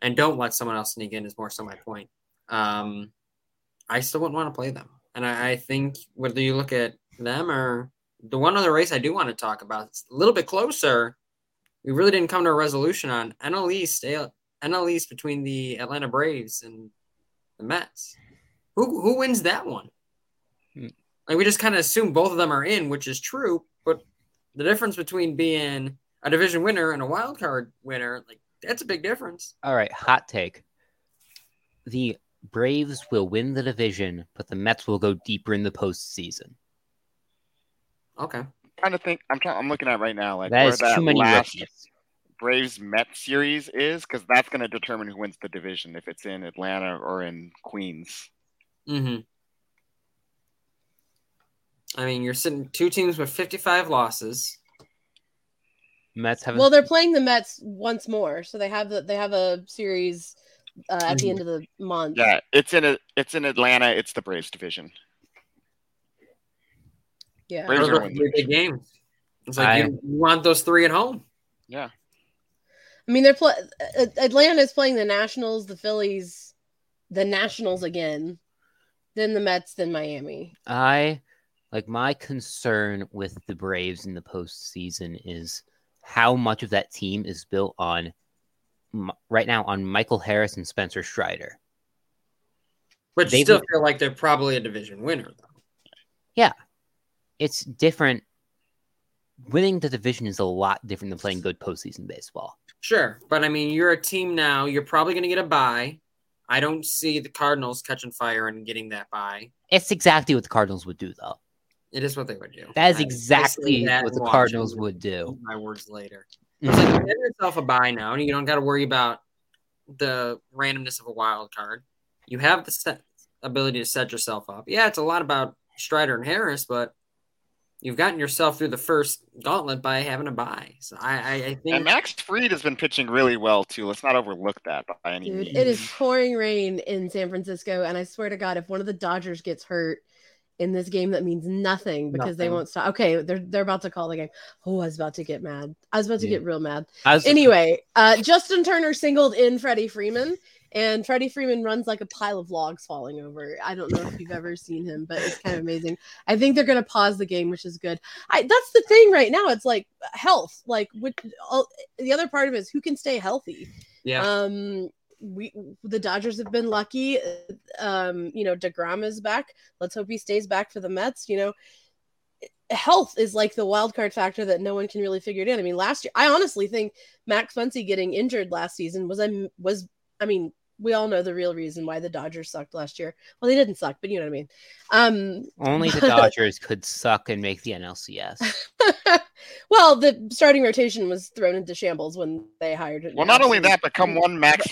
[SPEAKER 1] and don't let someone else sneak in is more so my point. Um, I still wouldn't want to play them, and I, I think whether you look at them or the one other race I do want to talk about, it's a little bit closer we really didn't come to a resolution on NL East, NL East between the Atlanta Braves and the Mets. Who who wins that one?
[SPEAKER 3] Hmm.
[SPEAKER 1] Like we just kind of assume both of them are in, which is true, but the difference between being a division winner and a wild card winner, like that's a big difference.
[SPEAKER 3] All right, hot take. The Braves will win the division, but the Mets will go deeper in the postseason.
[SPEAKER 1] Okay.
[SPEAKER 2] trying to think. I'm trying, I'm looking at right now, like
[SPEAKER 3] That
[SPEAKER 2] where
[SPEAKER 3] is
[SPEAKER 2] that
[SPEAKER 3] too many
[SPEAKER 2] last
[SPEAKER 3] rookies.
[SPEAKER 2] Braves Mets series is, because that's going to determine who wins the division if it's in Atlanta or in Queens.
[SPEAKER 1] Mm-hmm. I mean, you're sitting two teams with 55 losses.
[SPEAKER 3] Mets have
[SPEAKER 4] Well, they're playing the Mets once more, so they have the they have a series uh, at the end of the month.
[SPEAKER 2] Yeah, it's in a, it's in Atlanta. It's the Braves division.
[SPEAKER 4] Yeah.
[SPEAKER 2] Braves are
[SPEAKER 1] are
[SPEAKER 2] winning
[SPEAKER 1] big games. It's like
[SPEAKER 3] I-
[SPEAKER 1] you you want those three at home.
[SPEAKER 2] Yeah,
[SPEAKER 4] I mean, they're play- uh, Atlanta is playing the Nationals, the Phillies, the Nationals again, then the Mets, then Miami.
[SPEAKER 3] I like my concern with the Braves in the postseason is how much of that team is built on right now on Michael Harris and Spencer Strider.
[SPEAKER 1] But
[SPEAKER 3] They
[SPEAKER 1] still feel like they're probably a division winner, though.
[SPEAKER 3] Yeah, it's different. Winning the division is a lot different than playing good postseason baseball.
[SPEAKER 1] Sure, but I mean, you're a team now. You're probably going to get a bye. I don't see the Cardinals catching fire and getting that bye.
[SPEAKER 3] It's exactly what the Cardinals would do, though.
[SPEAKER 1] It is what they would do.
[SPEAKER 3] That is
[SPEAKER 1] I- I say
[SPEAKER 3] exactly
[SPEAKER 1] that
[SPEAKER 3] what the Cardinals would do.
[SPEAKER 1] My words later. It's like you get yourself a buy now, and you don't got to worry about the randomness of a wild card. You have the set ability to set yourself up. Yeah, it's a lot about Strider and Harris, but you've gotten yourself through the first gauntlet by having a buy. So I, I, I think
[SPEAKER 2] And Max Fried has been pitching really well too. Let's not overlook that by any
[SPEAKER 4] Dude,
[SPEAKER 2] means.
[SPEAKER 4] it is pouring rain in San Francisco, and I swear to God, if one of the Dodgers gets hurt in this game, that means nothing because they won't stop. Okay, they're they're about to call the game. Oh, I was about to get mad. I was about to
[SPEAKER 3] Yeah.
[SPEAKER 4] get real mad.
[SPEAKER 3] Was
[SPEAKER 4] Anyway, uh, Justin Turner singled in Freddie Freeman, and Freddie Freeman runs like a pile of logs falling over. I don't know if you've ever seen him, but it's kind of amazing. I think they're going to pause the game, which is good. I that's the thing right now. It's like health. Like, which, all, the other part of it is who can stay healthy.
[SPEAKER 1] yeah.
[SPEAKER 4] Um, we the Dodgers have been lucky. Um, you know, Degrom is back. Let's hope he stays back for the Mets. You know, health is like the wild card factor that no one can really figure it in. I mean, last year, I honestly think Max Muncy getting injured last season was I was I mean. We all know the real reason why the Dodgers sucked last year. Well, they didn't suck, but you know what I mean. Um,
[SPEAKER 3] only the Dodgers could suck and make the NLCS.
[SPEAKER 4] well, the starting rotation was thrown into shambles when they hired it.
[SPEAKER 2] well, not only that, but come one Max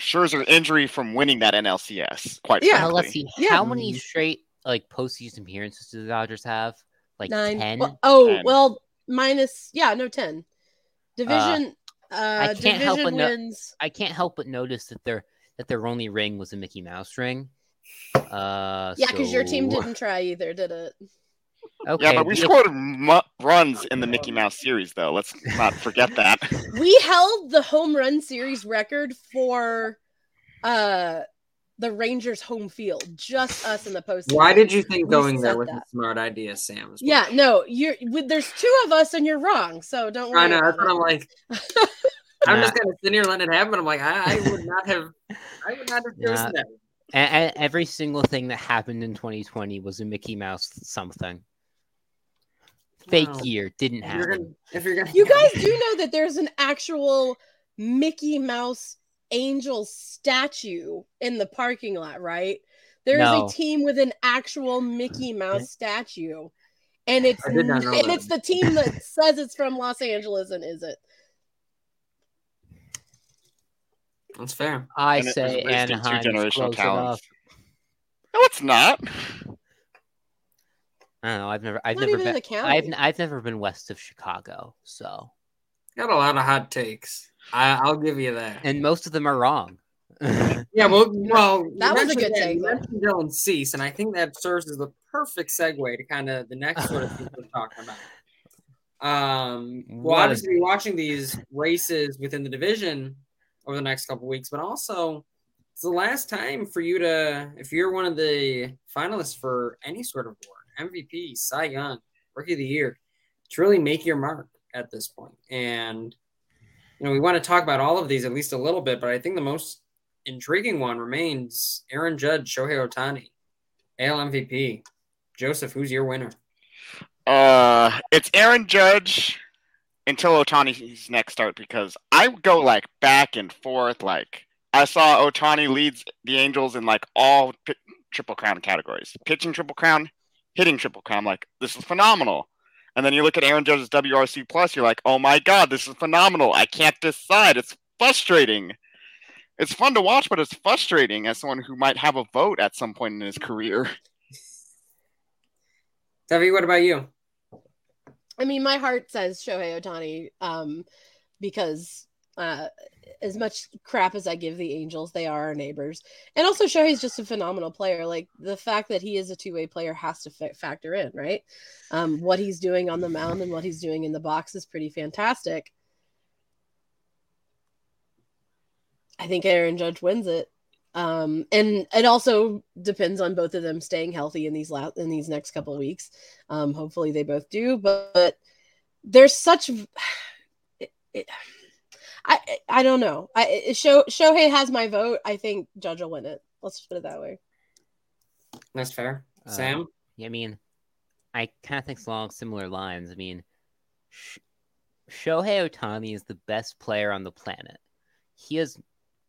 [SPEAKER 2] Scherzer injury from winning that NLCS. Quite
[SPEAKER 4] Yeah,
[SPEAKER 2] frankly.
[SPEAKER 3] let's see
[SPEAKER 4] Yeah.
[SPEAKER 3] how many straight like postseason appearances do the Dodgers have? Like
[SPEAKER 4] nine.
[SPEAKER 3] ten.
[SPEAKER 4] Well, oh,
[SPEAKER 2] 10.
[SPEAKER 4] well, minus yeah, no ten. Division. Uh,
[SPEAKER 3] I can't help
[SPEAKER 4] division
[SPEAKER 3] but no- I can't help but notice that their that their only ring was a Mickey Mouse ring. Uh,
[SPEAKER 4] Yeah, because your team didn't try either, did it?
[SPEAKER 3] Okay,
[SPEAKER 2] yeah, but we
[SPEAKER 3] if-
[SPEAKER 2] scored mu- runs in the Mickey Mouse series, though. Let's not forget that.
[SPEAKER 4] We held the home run series record for uh the Rangers home field. Just us in the postseason.
[SPEAKER 1] Why did you think
[SPEAKER 4] we
[SPEAKER 1] going there was
[SPEAKER 4] that.
[SPEAKER 1] a smart idea, Sam? is what-
[SPEAKER 4] Yeah, no, you're. with- There's two of us, and you're wrong. So don't worry.
[SPEAKER 1] I know. That's what I'm
[SPEAKER 4] it.
[SPEAKER 1] like. I'm
[SPEAKER 3] Nah.
[SPEAKER 1] just kind of sitting here letting it happen. I'm like, I, I would not have. I would not have chosen
[SPEAKER 3] Nah.
[SPEAKER 1] that.
[SPEAKER 3] a- a- every single thing that happened in 2020 was a Mickey Mouse something. Fake
[SPEAKER 1] Wow.
[SPEAKER 3] year didn't
[SPEAKER 1] If you're
[SPEAKER 3] happen.
[SPEAKER 1] gonna, if you're gonna,
[SPEAKER 4] You guys do know that there's an actual Mickey Mouse angel statue in the parking lot, right? There is
[SPEAKER 3] No.
[SPEAKER 4] a team with an actual Mickey Mouse statue. And it's
[SPEAKER 1] I did not know
[SPEAKER 4] and
[SPEAKER 1] that.
[SPEAKER 4] it's the team that says it's from Los Angeles and is it?
[SPEAKER 1] That's fair.
[SPEAKER 3] I
[SPEAKER 2] And
[SPEAKER 3] say
[SPEAKER 2] wasting two
[SPEAKER 3] Anaheim
[SPEAKER 2] generational
[SPEAKER 3] close it
[SPEAKER 2] talents. No, it's not.
[SPEAKER 3] I don't know. I've never, I've
[SPEAKER 4] Not
[SPEAKER 3] never been,
[SPEAKER 4] the.
[SPEAKER 3] I've, I've never been west of Chicago, so
[SPEAKER 1] Got a lot of hot takes. I, I'll give you that.
[SPEAKER 3] and most of them are wrong.
[SPEAKER 1] Yeah, well, well,
[SPEAKER 4] That was a good thing.
[SPEAKER 1] you mentioned Dylan Cease, and I think that serves as the perfect segue to kind of the next sort of thing we're talking about. Um, well,
[SPEAKER 3] What
[SPEAKER 1] obviously, we're watching these races within the division over the next couple weeks, but also it's the last time for you to, if you're one of the finalists for any sort of award, MVP, Cy Young, Rookie of the Year, to really make your mark at this point. And you know, we want to talk about all of these at least a little bit, but I think the most intriguing one remains Aaron Judge, Shohei Ohtani, AL MVP. Joseph, who's your winner?
[SPEAKER 2] Uh, it's Aaron Judge until Ohtani's next start because I go like back and forth. Like I saw Ohtani leads the Angels in like all pi- triple crown categories: pitching triple crown, hitting triple crown. I'm like, this is phenomenal. And then you look at Aaron Judge's WRC plus, you're like, oh my god, this is phenomenal. I can't decide. It's frustrating. It's fun to watch, but it's frustrating as someone who might have a vote at some point in his career.
[SPEAKER 1] Debbie, what about you?
[SPEAKER 4] I mean, my heart says Shohei Ohtani um, because uh, as much crap as I give the Angels, they are our neighbors. And also, Shohei's just a phenomenal player. Like the fact that he is a two way player has to fa- factor in, right? Um, what he's doing on the mound and what he's doing in the box is pretty fantastic. I think Aaron Judge wins it. Um, and it also depends on both of them staying healthy in these in these next couple of weeks. Um, hopefully they both do, but, but there's such it, it, I I don't know. I it, show Shohei has my vote. I think Judge will win it. Let's put it that way.
[SPEAKER 1] That's fair.
[SPEAKER 3] Uh,
[SPEAKER 1] Sam?
[SPEAKER 3] Yeah, I mean, I kind of think along similar lines. I mean, Sh- Shohei Ohtani is the best player on the planet. He has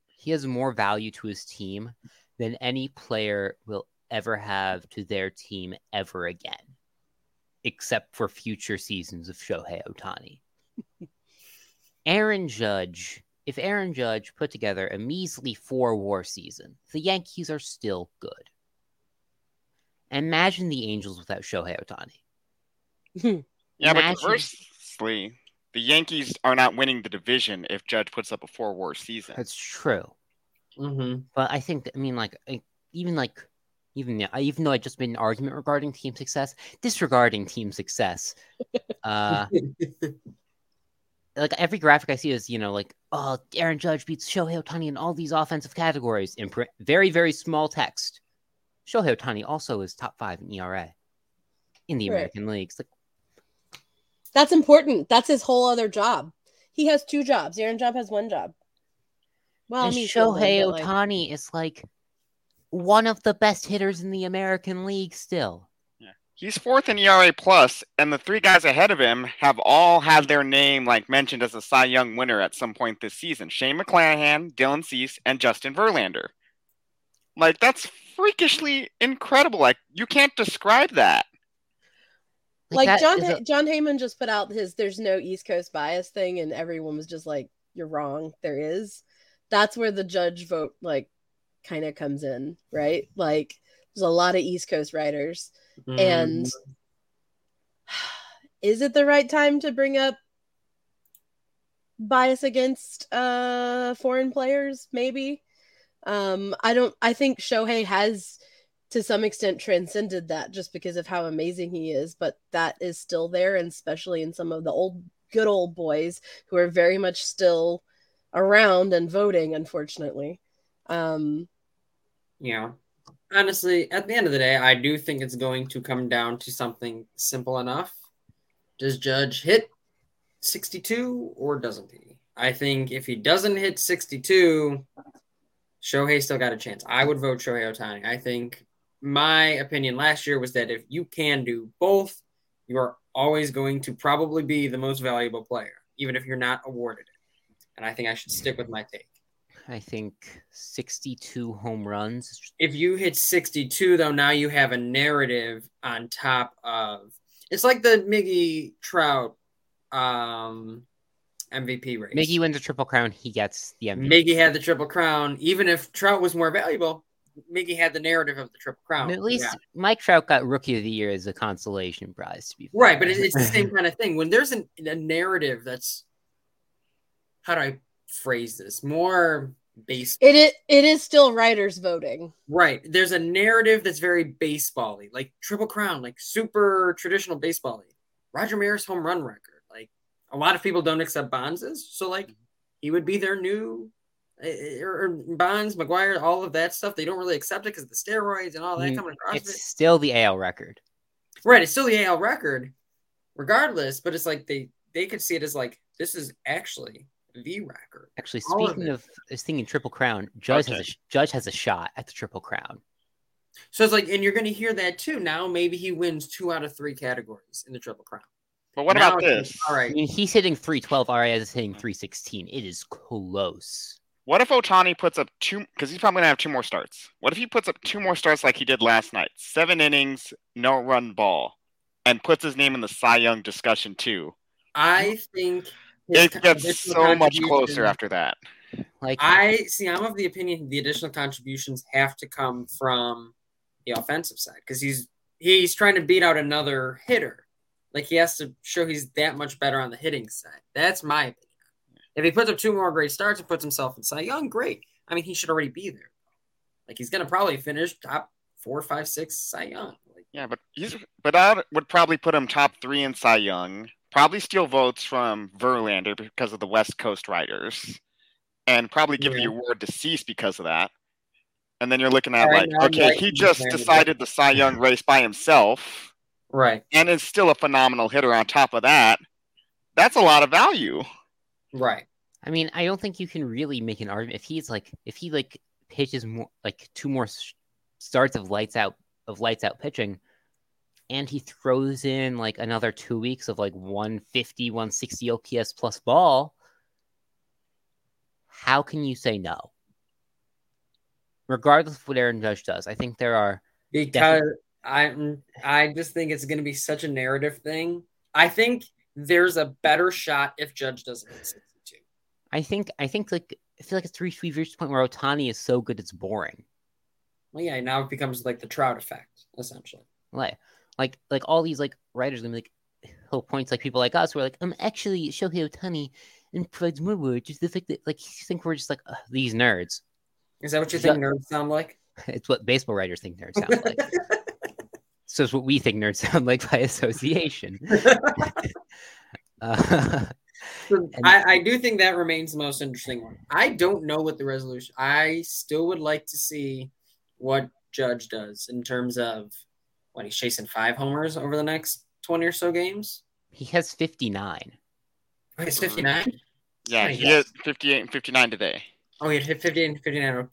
[SPEAKER 3] he has more value to his team than any player will ever have to their team ever again, except for future seasons of Shohei Ohtani. Aaron Judge, if Aaron Judge put together a measly four war season, the Yankees are still good. Imagine the Angels without Shohei Ohtani.
[SPEAKER 2] Yeah, but
[SPEAKER 3] Imagine-
[SPEAKER 2] conversely, the Yankees are not winning the division if Judge puts up a four war season.
[SPEAKER 3] That's true.
[SPEAKER 1] Mm-hmm.
[SPEAKER 3] But I think, I mean, like, even like, even I even though I just made an argument regarding team success, disregarding team success, uh, like every graphic I see is, you know, like, oh, Aaron Judge beats Shohei Ohtani in all these offensive categories in pr- very, very small text. Shohei Ohtani also is top five in ERA in the. American leagues. Like,
[SPEAKER 4] That's important. That's his whole other job. He has two jobs. Aaron Job has one job. Well,
[SPEAKER 3] and
[SPEAKER 4] I mean,
[SPEAKER 3] Shohei
[SPEAKER 4] but, like,
[SPEAKER 3] Ohtani is like one of the best hitters in the American League still.
[SPEAKER 2] He's fourth in ERA plus, and the three guys ahead of him have all had their name like mentioned as a Cy Young winner at some point this season. Shane McClanahan, Dylan Cease, and Justin Verlander. Like that's freakishly incredible. Like you can't describe that.
[SPEAKER 4] like
[SPEAKER 3] that
[SPEAKER 4] John
[SPEAKER 3] is a-
[SPEAKER 4] Jon Heyman just put out his "There's no East Coast bias" thing, and everyone was just like, "You're wrong. There is." That's where the judge vote like kind of comes in, right? Like there's a lot of East Coast writers, and
[SPEAKER 1] Mm-hmm.
[SPEAKER 4] is it the right time to bring up bias against uh foreign players? Maybe. Um, I don't. I think Shohei has to some extent transcended that just because of how amazing he is, but that is still there, and especially in some of the old good old boys who are very much still around and voting, unfortunately. Um,
[SPEAKER 1] Yeah. Honestly, at the end of the day, I do think it's going to come down to something simple enough. Does Judge hit 62 or doesn't he? I think if he doesn't hit 62, Shohei still got a chance. I would vote Shohei Ohtani. I think my opinion last year was that if you can do both, you are always going to probably be the most valuable player, even if you're not awarded it. And I think I should stick with my take.
[SPEAKER 3] I think 62 home runs.
[SPEAKER 1] if you hit 62 though now you have a narrative on top of it's like the miggy trout um mvp race
[SPEAKER 3] Miggy wins a triple crown. He gets the MVP.
[SPEAKER 1] miggy had the triple crown even if trout was more valuable miggy had the narrative of the triple crown
[SPEAKER 3] At least
[SPEAKER 1] Yeah.
[SPEAKER 3] Mike Trout got Rookie of the Year as a consolation prize. To be fair.
[SPEAKER 1] right but it's, it's the same kind of thing when there's an, a narrative that's how do i phrase this more base
[SPEAKER 4] it is, it is still writers voting.
[SPEAKER 1] Right. There's a narrative that's very baseball-y, like Triple Crown, like super traditional baseball-y. Roger Maris home run record. Like a lot of people don't accept Bonds's, so like he would be their new eh, or or Bonds, McGwire, all of that stuff. They don't really accept it because the steroids and all that
[SPEAKER 3] Mm,
[SPEAKER 1] coming across
[SPEAKER 3] It's
[SPEAKER 1] it.
[SPEAKER 3] still the AL record.
[SPEAKER 1] Right. It's still the AL record, regardless. But it's like they they could see it as like this is actually the record.
[SPEAKER 3] Actually,
[SPEAKER 1] All of
[SPEAKER 3] speaking of this thing in Triple Crown, Judge
[SPEAKER 2] Okay.
[SPEAKER 3] has a Judge has a shot at the Triple Crown.
[SPEAKER 1] So it's like, and you're going to hear that too. Now maybe he wins two out of three categories in the Triple Crown.
[SPEAKER 2] But what
[SPEAKER 1] Now
[SPEAKER 2] about this?
[SPEAKER 1] All right, I
[SPEAKER 3] mean, he's hitting 312. RA is hitting 316. It is close.
[SPEAKER 2] What if Ohtani puts up two? Because he's probably gonna have two more starts. What if he puts up two more starts like he did last night? Seven innings, no run ball, and puts his name in the Cy Young discussion too.
[SPEAKER 1] I think his
[SPEAKER 2] It gets so much closer after that.
[SPEAKER 3] Like
[SPEAKER 1] I see. I'm of the opinion the additional contributions have to come from the offensive side because he's he's trying to beat out another hitter. Like he has to show he's that much better on the hitting side. That's my opinion. If he puts up two more great starts and puts himself in Cy Young, great. I mean, he should already be there. Like he's gonna probably finish top four, five, six Cy Young. Like,
[SPEAKER 2] Yeah, but he's but I would probably put him top three in Cy Young. Probably steal votes from Verlander because of the West Coast writers, and probably give the award to Cease because of that. And then you're looking at
[SPEAKER 1] All right,
[SPEAKER 2] like,
[SPEAKER 1] now
[SPEAKER 2] okay,
[SPEAKER 1] like-
[SPEAKER 2] he just decided the Cy Young race by himself,
[SPEAKER 1] right,
[SPEAKER 2] and is still a phenomenal hitter on top of that. That's a lot of value.
[SPEAKER 1] right.
[SPEAKER 3] I mean, I don't think you can really make an argument if he's like if he like pitches more like two more starts of lights out of lights out pitching and he throws in like another 2 weeks of like 150 160 OPS plus ball how can you say no regardless of what Aaron Judge does I think there are
[SPEAKER 1] because I I just think it's going to be such a narrative thing. I think there's a better shot if Judge doesn't hit 62.
[SPEAKER 3] I think I think like I feel like it's reached we've reached the point where Ohtani is so good it's boring
[SPEAKER 1] Well, yeah, now it becomes like the Trout effect, essentially.
[SPEAKER 3] like like like all these like writers gonna be like whole points like people like us who are like, I'm actually Shohei Ohtani and provides more words. Just the fact that like you think we're just like these nerds.
[SPEAKER 1] Is that what you think nerds sound like?
[SPEAKER 3] It's what baseball writers think nerds sound like. so it's what we think nerds sound like by association. uh,
[SPEAKER 1] I, I do think that remains the most interesting one. I don't know what the resolution. I still would like to see what Judge does in terms of what he's chasing five homers over the next twenty or so games.
[SPEAKER 3] he has 59.
[SPEAKER 1] Oh, he's fifty nine.
[SPEAKER 2] Yeah,
[SPEAKER 1] oh,
[SPEAKER 2] he
[SPEAKER 1] yes.
[SPEAKER 2] hit 58 and 59 today.
[SPEAKER 1] Oh, he hit 58 and 59.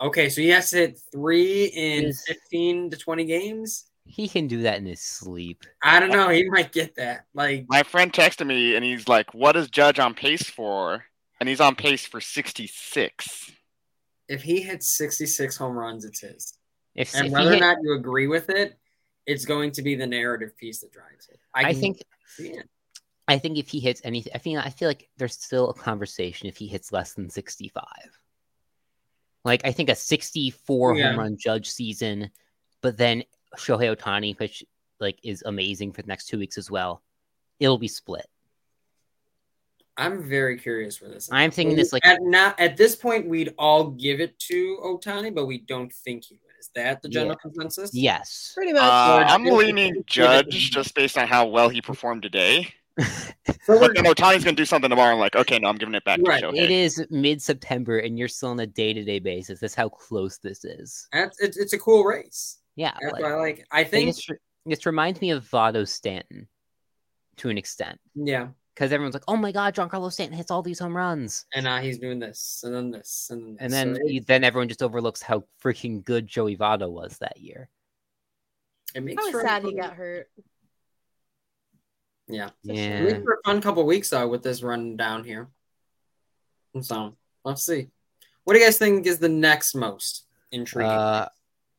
[SPEAKER 1] Okay, so he has to hit three in
[SPEAKER 3] Yes.
[SPEAKER 1] 15 to 20 games.
[SPEAKER 3] He can do that in his sleep.
[SPEAKER 1] I don't know. He might get that. Like,
[SPEAKER 2] My friend texted me and he's like, "What is Judge on pace for?" And he's on pace for 66.
[SPEAKER 1] if he hits 66 home runs, it's his.
[SPEAKER 3] If,
[SPEAKER 1] And
[SPEAKER 3] if he
[SPEAKER 1] whether or
[SPEAKER 3] hit-
[SPEAKER 1] not you agree with it, it's going to be the narrative piece that drives it.
[SPEAKER 3] I
[SPEAKER 1] can
[SPEAKER 3] think
[SPEAKER 1] it.
[SPEAKER 3] I think if he hits anything, I feel I feel like there's still a conversation if he hits less than 65. Like I think a 64
[SPEAKER 1] Yeah.
[SPEAKER 3] home run Judge season, but then Shohei Ohtani, which like is amazing for the next two weeks as well. It'll be split.
[SPEAKER 1] I'm very curious for this.
[SPEAKER 3] I'm thinking this like
[SPEAKER 1] at not at this point we'd all give it to Ohtani, but we don't think he. Is that the general consensus?
[SPEAKER 3] yes.
[SPEAKER 4] Pretty much.
[SPEAKER 2] Uh, I'm leaning Judge just based on how well he performed today.
[SPEAKER 1] So
[SPEAKER 2] But
[SPEAKER 1] we're-
[SPEAKER 2] then Ohtani's going to do something tomorrow. I'm like, okay, no, I'm giving it back
[SPEAKER 1] Right,
[SPEAKER 2] to Shohei.
[SPEAKER 3] It is mid September and you're still on a day to day basis. That's how close this is.
[SPEAKER 1] that's, it's, it's a cool race.
[SPEAKER 3] Yeah.
[SPEAKER 1] That's
[SPEAKER 3] like-
[SPEAKER 1] why I like. I think.
[SPEAKER 3] this, this reminds me of Votto Stanton to an extent.
[SPEAKER 1] Yeah,
[SPEAKER 3] Because everyone's like, oh my God, Giancarlo Stanton hits all these home runs.
[SPEAKER 1] and now he's doing this, and then this, and
[SPEAKER 3] And then
[SPEAKER 1] So it-
[SPEAKER 3] then everyone just overlooks how freaking good Joey Votto was that year.
[SPEAKER 1] it makes
[SPEAKER 4] I was
[SPEAKER 1] for
[SPEAKER 4] sad he got hurt.
[SPEAKER 1] Yeah, it
[SPEAKER 3] Yeah.
[SPEAKER 1] makes for a fun couple weeks though with this run down here. So let's see. What do you guys think is the next most intriguing?
[SPEAKER 3] Uh,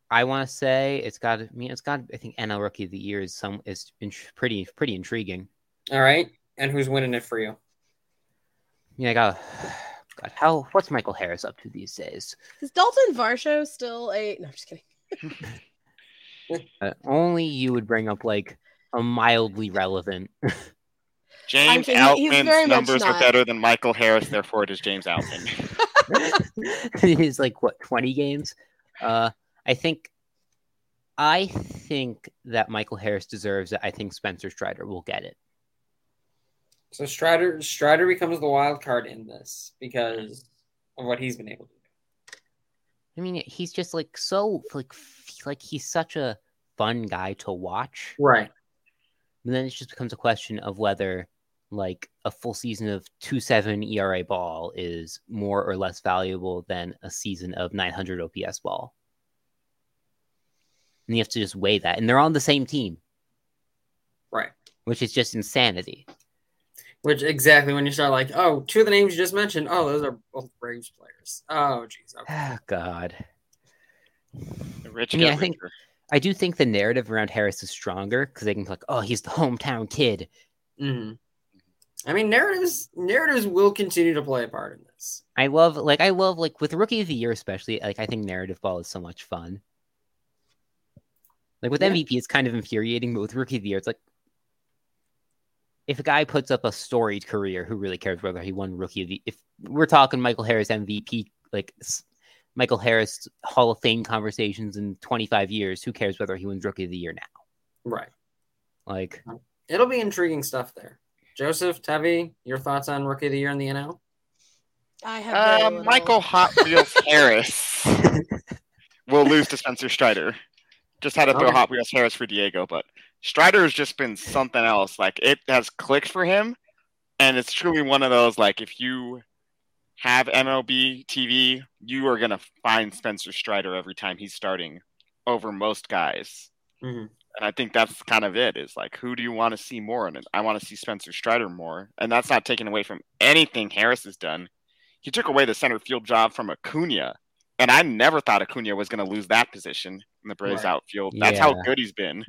[SPEAKER 3] I want to say it's got. I mean, it's got. I think NL Rookie of the Year is some is int- pretty pretty intriguing.
[SPEAKER 1] All right, and who's winning it for you?
[SPEAKER 3] Yeah, I got. God, how what's Michael Harris up to these days?
[SPEAKER 4] Is Dalton Varsho still a? No, I'm just kidding.
[SPEAKER 3] Uh, only you would bring up like a mildly relevant.
[SPEAKER 2] James
[SPEAKER 4] kidding. He's Outman's
[SPEAKER 2] numbers are better than Michael Harris, therefore it is James Outman.
[SPEAKER 3] He's like what twenty games. Uh, I think. I think that Michael Harris deserves it. I think Spencer Strider will get it.
[SPEAKER 1] So Strider Strider becomes the wild card in this because of what he's been able to do.
[SPEAKER 3] I mean, he's just like so like like he's such a fun guy to watch.
[SPEAKER 1] Right.
[SPEAKER 3] And then it just becomes a question of whether like a full season of two seven ERA ball is more or less valuable than a season of 900 OPS ball. And you have to just weigh that, and they're on the same team,
[SPEAKER 1] Right.
[SPEAKER 3] which is just insanity.
[SPEAKER 1] Which exactly when you start like, oh, two of the names you just mentioned, oh, those are both Braves players. Oh, jeez. Okay.
[SPEAKER 3] Ah, God,
[SPEAKER 2] Rich
[SPEAKER 3] I mean, I think- I do think the narrative around Harris is stronger because they can be like, oh, he's the hometown kid.
[SPEAKER 1] hmm I mean, narratives narratives will continue to play a part in this.
[SPEAKER 3] I love like I love like with rookie of the year especially like I think narrative ball is so much fun. Like with
[SPEAKER 1] Yeah.
[SPEAKER 3] MVP it's kind of infuriating, but with rookie of the year it's like if a guy puts up a storied career, who really cares whether he won rookie of the if we're talking Michael Harris MVP like Michael Harris Hall of Fame conversations in 25 years, who cares whether he wins rookie of the year now?
[SPEAKER 1] Right.
[SPEAKER 3] Like
[SPEAKER 1] It'll be intriguing stuff there. Joseph, Tevi, your thoughts on Rookie of the Year in the NL?
[SPEAKER 4] I have
[SPEAKER 2] Uh, Michael Hot Wheels Harris will lose to Spencer Strider. Just had to throw
[SPEAKER 1] Okay.
[SPEAKER 2] Hot Wheels Harris for Diego, but Strider has just been something else. Like it has clicked for him, and it's truly one of those like if you have MLB TV, you are gonna find Spencer Strider every time he's starting over most guys.
[SPEAKER 1] Mhm.
[SPEAKER 2] And I think that's kind of it. Is like, who do you want to see more? And I want to see Spencer Strider more, and that's not taken away from anything Harris has done. He took away the center field job from Acuna, and I never thought Acuna was going to lose that position in the Braves
[SPEAKER 1] Right.
[SPEAKER 2] outfield. That's how good he's been.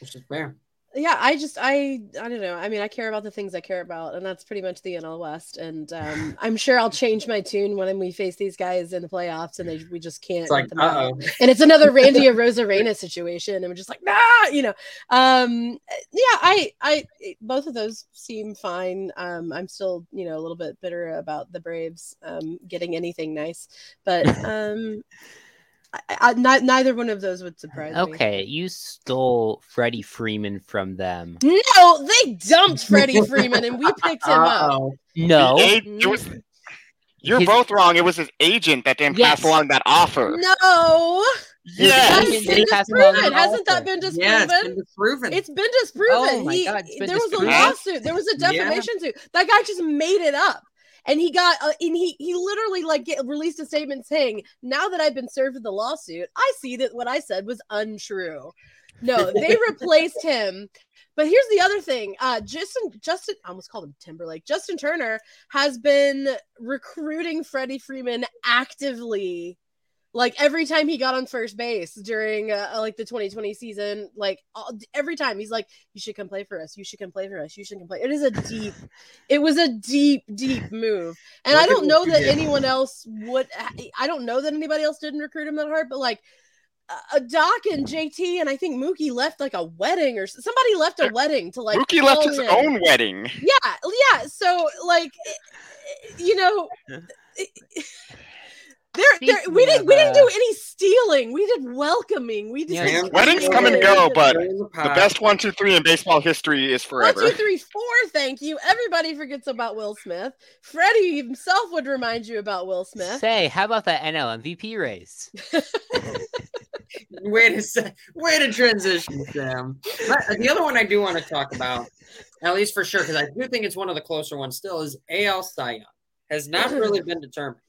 [SPEAKER 1] Which is fair.
[SPEAKER 4] yeah, I just I I don't know. I mean, I care about the things I care about, and that's pretty much the NL West. And um, I'm sure I'll change my tune when we face these guys in the playoffs, and they we just can't.
[SPEAKER 1] It's like,
[SPEAKER 4] and it's another Randy Arozarena situation, and we're just like, nah, you know. Um, yeah, I, I, both of those seem fine. Um, I'm still, you know, a little bit bitter about the Braves um, getting anything nice, but um, I, I, ni- neither one of those would surprise me.
[SPEAKER 3] Okay, you stole Freddie Freeman from them.
[SPEAKER 4] No, they dumped Freddie Freeman, and we picked him up.
[SPEAKER 1] Uh-oh.
[SPEAKER 3] No,
[SPEAKER 2] The it was, you're
[SPEAKER 3] His-
[SPEAKER 2] both wrong. It was his agent that didn't
[SPEAKER 3] Yes.
[SPEAKER 2] pass along that offer.
[SPEAKER 4] No,
[SPEAKER 2] Yes.
[SPEAKER 4] that's
[SPEAKER 3] Did
[SPEAKER 4] been
[SPEAKER 3] he pass along
[SPEAKER 4] disproven. Hasn't that been disproven?
[SPEAKER 1] Yeah, it's been disproven.
[SPEAKER 4] It's been disproven.
[SPEAKER 3] Oh my God, it's been
[SPEAKER 4] there was a lawsuit. There was a
[SPEAKER 1] Yeah.
[SPEAKER 4] defamation suit. That guy just made it up. And he got, uh, and he he literally like get, released a statement saying, "Now that I've been served with the lawsuit, I see that what I said was untrue." No, they replaced him. But here's the other thing: uh, Justin, Justin, I almost called him Timberlake. Justin Turner has been recruiting Freddie Freeman actively like every time he got on first base during uh, like the 2020 season like all, every time he's like you should come play for us you should come play for us you should come play it is a deep it was a deep deep move and i don't know that anyone else would i don't know that anybody else didn't recruit him that hard but like uh, Doc and JT and I think Mookie left like a wedding or somebody left a wedding to like
[SPEAKER 2] Mookie left his
[SPEAKER 4] in.
[SPEAKER 2] own wedding.
[SPEAKER 4] Yeah, yeah. So like, you know, there, there we didn't we didn't do
[SPEAKER 3] uh,
[SPEAKER 4] any stealing. We did welcoming. We did
[SPEAKER 3] Yeah,
[SPEAKER 2] Weddings come and go, but
[SPEAKER 1] the
[SPEAKER 2] The best one, two, three in baseball history is
[SPEAKER 4] One,
[SPEAKER 2] forever.
[SPEAKER 4] two, three, four. Thank you. Everybody forgets about Will Smith. Freddie himself would remind you about Will Smith.
[SPEAKER 3] say, how about that NL MVP race?
[SPEAKER 1] Way to say, way to transition, Sam. The other one I do want to talk about, at least for sure, because I do think it's one of the closer ones still, is AL Cy Young. Has not really been determined.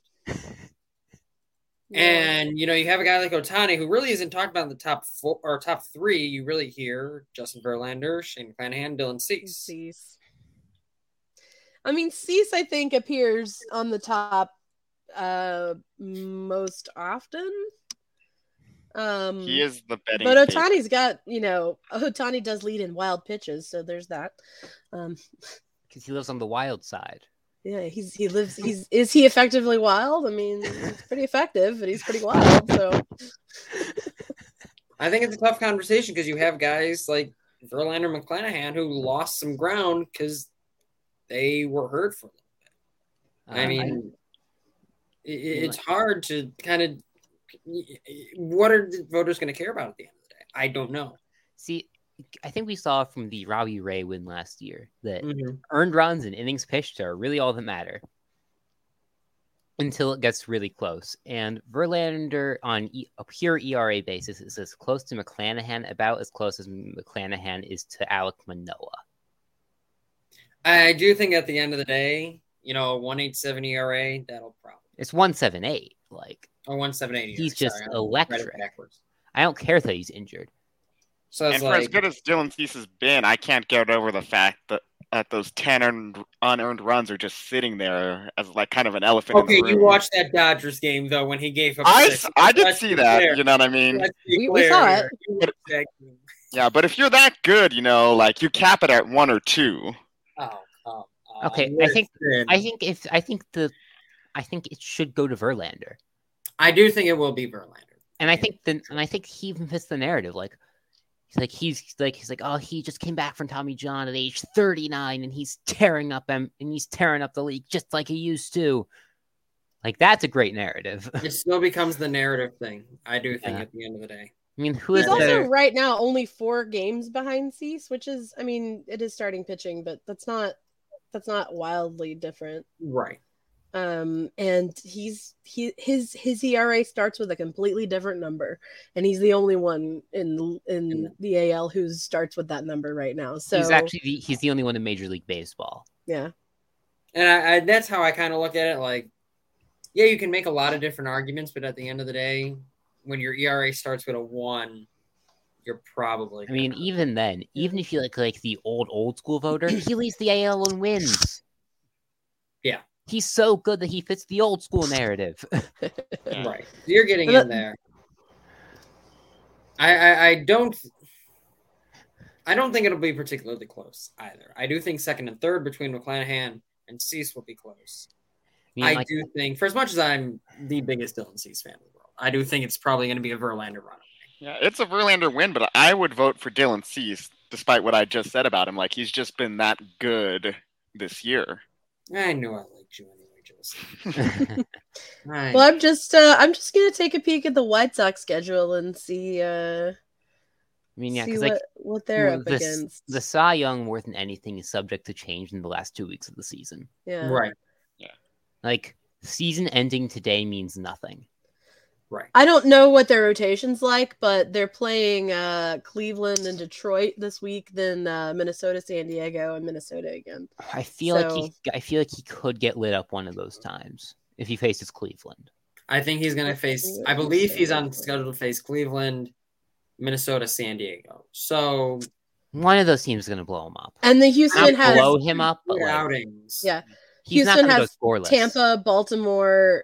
[SPEAKER 1] And you know, you have a guy like Ohtani who really isn't talked about in the top four or top three. You really hear Justin Verlander, Shane McClanahan, Dylan Cease.
[SPEAKER 4] Cease. I mean, Cease, I think, appears on the top uh most often. Um
[SPEAKER 2] He is the betting.
[SPEAKER 4] but
[SPEAKER 2] favorite.
[SPEAKER 4] Ohtani's got, you know, Ohtani does lead in wild pitches, so there's that. Um
[SPEAKER 3] Because he lives on the wild side.
[SPEAKER 4] Yeah, he's he lives he's is he effectively wild? I mean, he's pretty effective, but he's pretty wild, so
[SPEAKER 1] I think it's a tough conversation because you have guys like Verlander, McClanahan who lost some ground because they were hurt for them. I
[SPEAKER 3] Um,
[SPEAKER 1] mean, i it's hard to kind of. What are the voters going to care about at the end of the day? I don't know.
[SPEAKER 3] see, I think we saw from the Robbie Ray win last year that
[SPEAKER 1] Mhm.
[SPEAKER 3] earned runs and innings pitched are really all that matter until it gets really close. And Verlander on e- a pure ERA basis is as close to McClanahan, about as close as McClanahan is to Alek Manoah.
[SPEAKER 1] I do think at the end of the day, you know, one eight seven ERA that'll probably
[SPEAKER 3] It's one seven eight. Like
[SPEAKER 1] or one seven eight.
[SPEAKER 3] He's just
[SPEAKER 1] it
[SPEAKER 3] electric. I don't care that he's injured.
[SPEAKER 1] So it's
[SPEAKER 2] And for as good as Dylan Cease has been, I can't get over the fact that that those ten earned, unearned runs are just sitting there as like kind of an elephant.
[SPEAKER 1] okay,
[SPEAKER 2] in the
[SPEAKER 1] you watched that Dodgers game though when he gave up.
[SPEAKER 2] I,
[SPEAKER 1] six.
[SPEAKER 2] s- I did see that.
[SPEAKER 1] clear.
[SPEAKER 2] You know what I mean?
[SPEAKER 4] We- we saw it.
[SPEAKER 1] You watched that game.
[SPEAKER 2] Yeah, but if you're that good, you know, like you cap it at one or two.
[SPEAKER 1] Oh, come on.
[SPEAKER 3] Okay, I think- I think if I think the I think it should go to Verlander.
[SPEAKER 1] I do think it will be Verlander.
[SPEAKER 3] And I think then and I think he even fits the narrative. Like he's like he's like he's like, oh, he just came back from Tommy John at age 39 and he's tearing up them and he's tearing up the league just like he used to. Like that's a great narrative.
[SPEAKER 1] It still becomes the narrative thing. I do think
[SPEAKER 3] Yeah.
[SPEAKER 1] at the end of the day.
[SPEAKER 3] I mean, who
[SPEAKER 4] he's also
[SPEAKER 3] better?
[SPEAKER 4] right now only four games behind Cease, which is I mean, it is starting pitching, but that's not that's not wildly different.
[SPEAKER 1] Right.
[SPEAKER 4] Um and he's he his his ERA starts with a completely different number and he's the only one in in the AL who starts with that number right now so
[SPEAKER 3] He's actually the, he's the only one in Major League Baseball.
[SPEAKER 4] yeah
[SPEAKER 1] And I, I, that's how I kind of look at it. Like, yeah, you can make a lot of different arguments, but at the end of the day, when your ERA starts with a one, you're probably.
[SPEAKER 3] I mean, even then, even if you like like the old old school voter, he leads the AL and wins.
[SPEAKER 1] Yeah.
[SPEAKER 3] He's so good that he fits the old school narrative.
[SPEAKER 1] right, you're getting
[SPEAKER 4] Well,
[SPEAKER 1] in there. I, I, I don't. I don't think it'll be particularly close either. I do think second and third between McClanahan and Cease will be close.
[SPEAKER 3] I mean,
[SPEAKER 1] I
[SPEAKER 3] like,
[SPEAKER 1] do think, for as much as I'm the biggest Dylan Cease fan in the world, I do think it's probably going to be a Verlander run.
[SPEAKER 2] Yeah, it's a Verlander win, but I would vote for Dylan Cease, despite what I just said about him. Like he's just been that good this year.
[SPEAKER 1] I knew I liked you anyway, Joseph. I-
[SPEAKER 4] Well, I'm just uh, I'm just gonna take a peek at the White Sox schedule and see uh
[SPEAKER 3] I mean, yeah, because
[SPEAKER 4] what,
[SPEAKER 3] like
[SPEAKER 4] what they're up
[SPEAKER 3] the,
[SPEAKER 4] against.
[SPEAKER 3] the Cy Young more than anything is subject to change in the last two weeks of the season.
[SPEAKER 4] yeah.
[SPEAKER 1] right, Yeah.
[SPEAKER 3] Like season ending today means nothing.
[SPEAKER 1] Right.
[SPEAKER 4] I don't know what their rotation's like, but they're playing uh Cleveland and Detroit this week, then uh, Minnesota, San Diego, and Minnesota again.
[SPEAKER 3] I feel like he, I feel like he could get lit up one of those times if he faces Cleveland.
[SPEAKER 1] I think he's going to face. I believe he's on schedule to face Cleveland, Minnesota, San Diego. So
[SPEAKER 3] One of those teams is going to blow him up.
[SPEAKER 4] And the
[SPEAKER 3] Not
[SPEAKER 4] Houston has
[SPEAKER 3] blow him up, but like,
[SPEAKER 1] outings.
[SPEAKER 4] Yeah.
[SPEAKER 3] he's
[SPEAKER 4] Houston
[SPEAKER 3] going
[SPEAKER 4] has
[SPEAKER 3] go.
[SPEAKER 4] Tampa, Baltimore,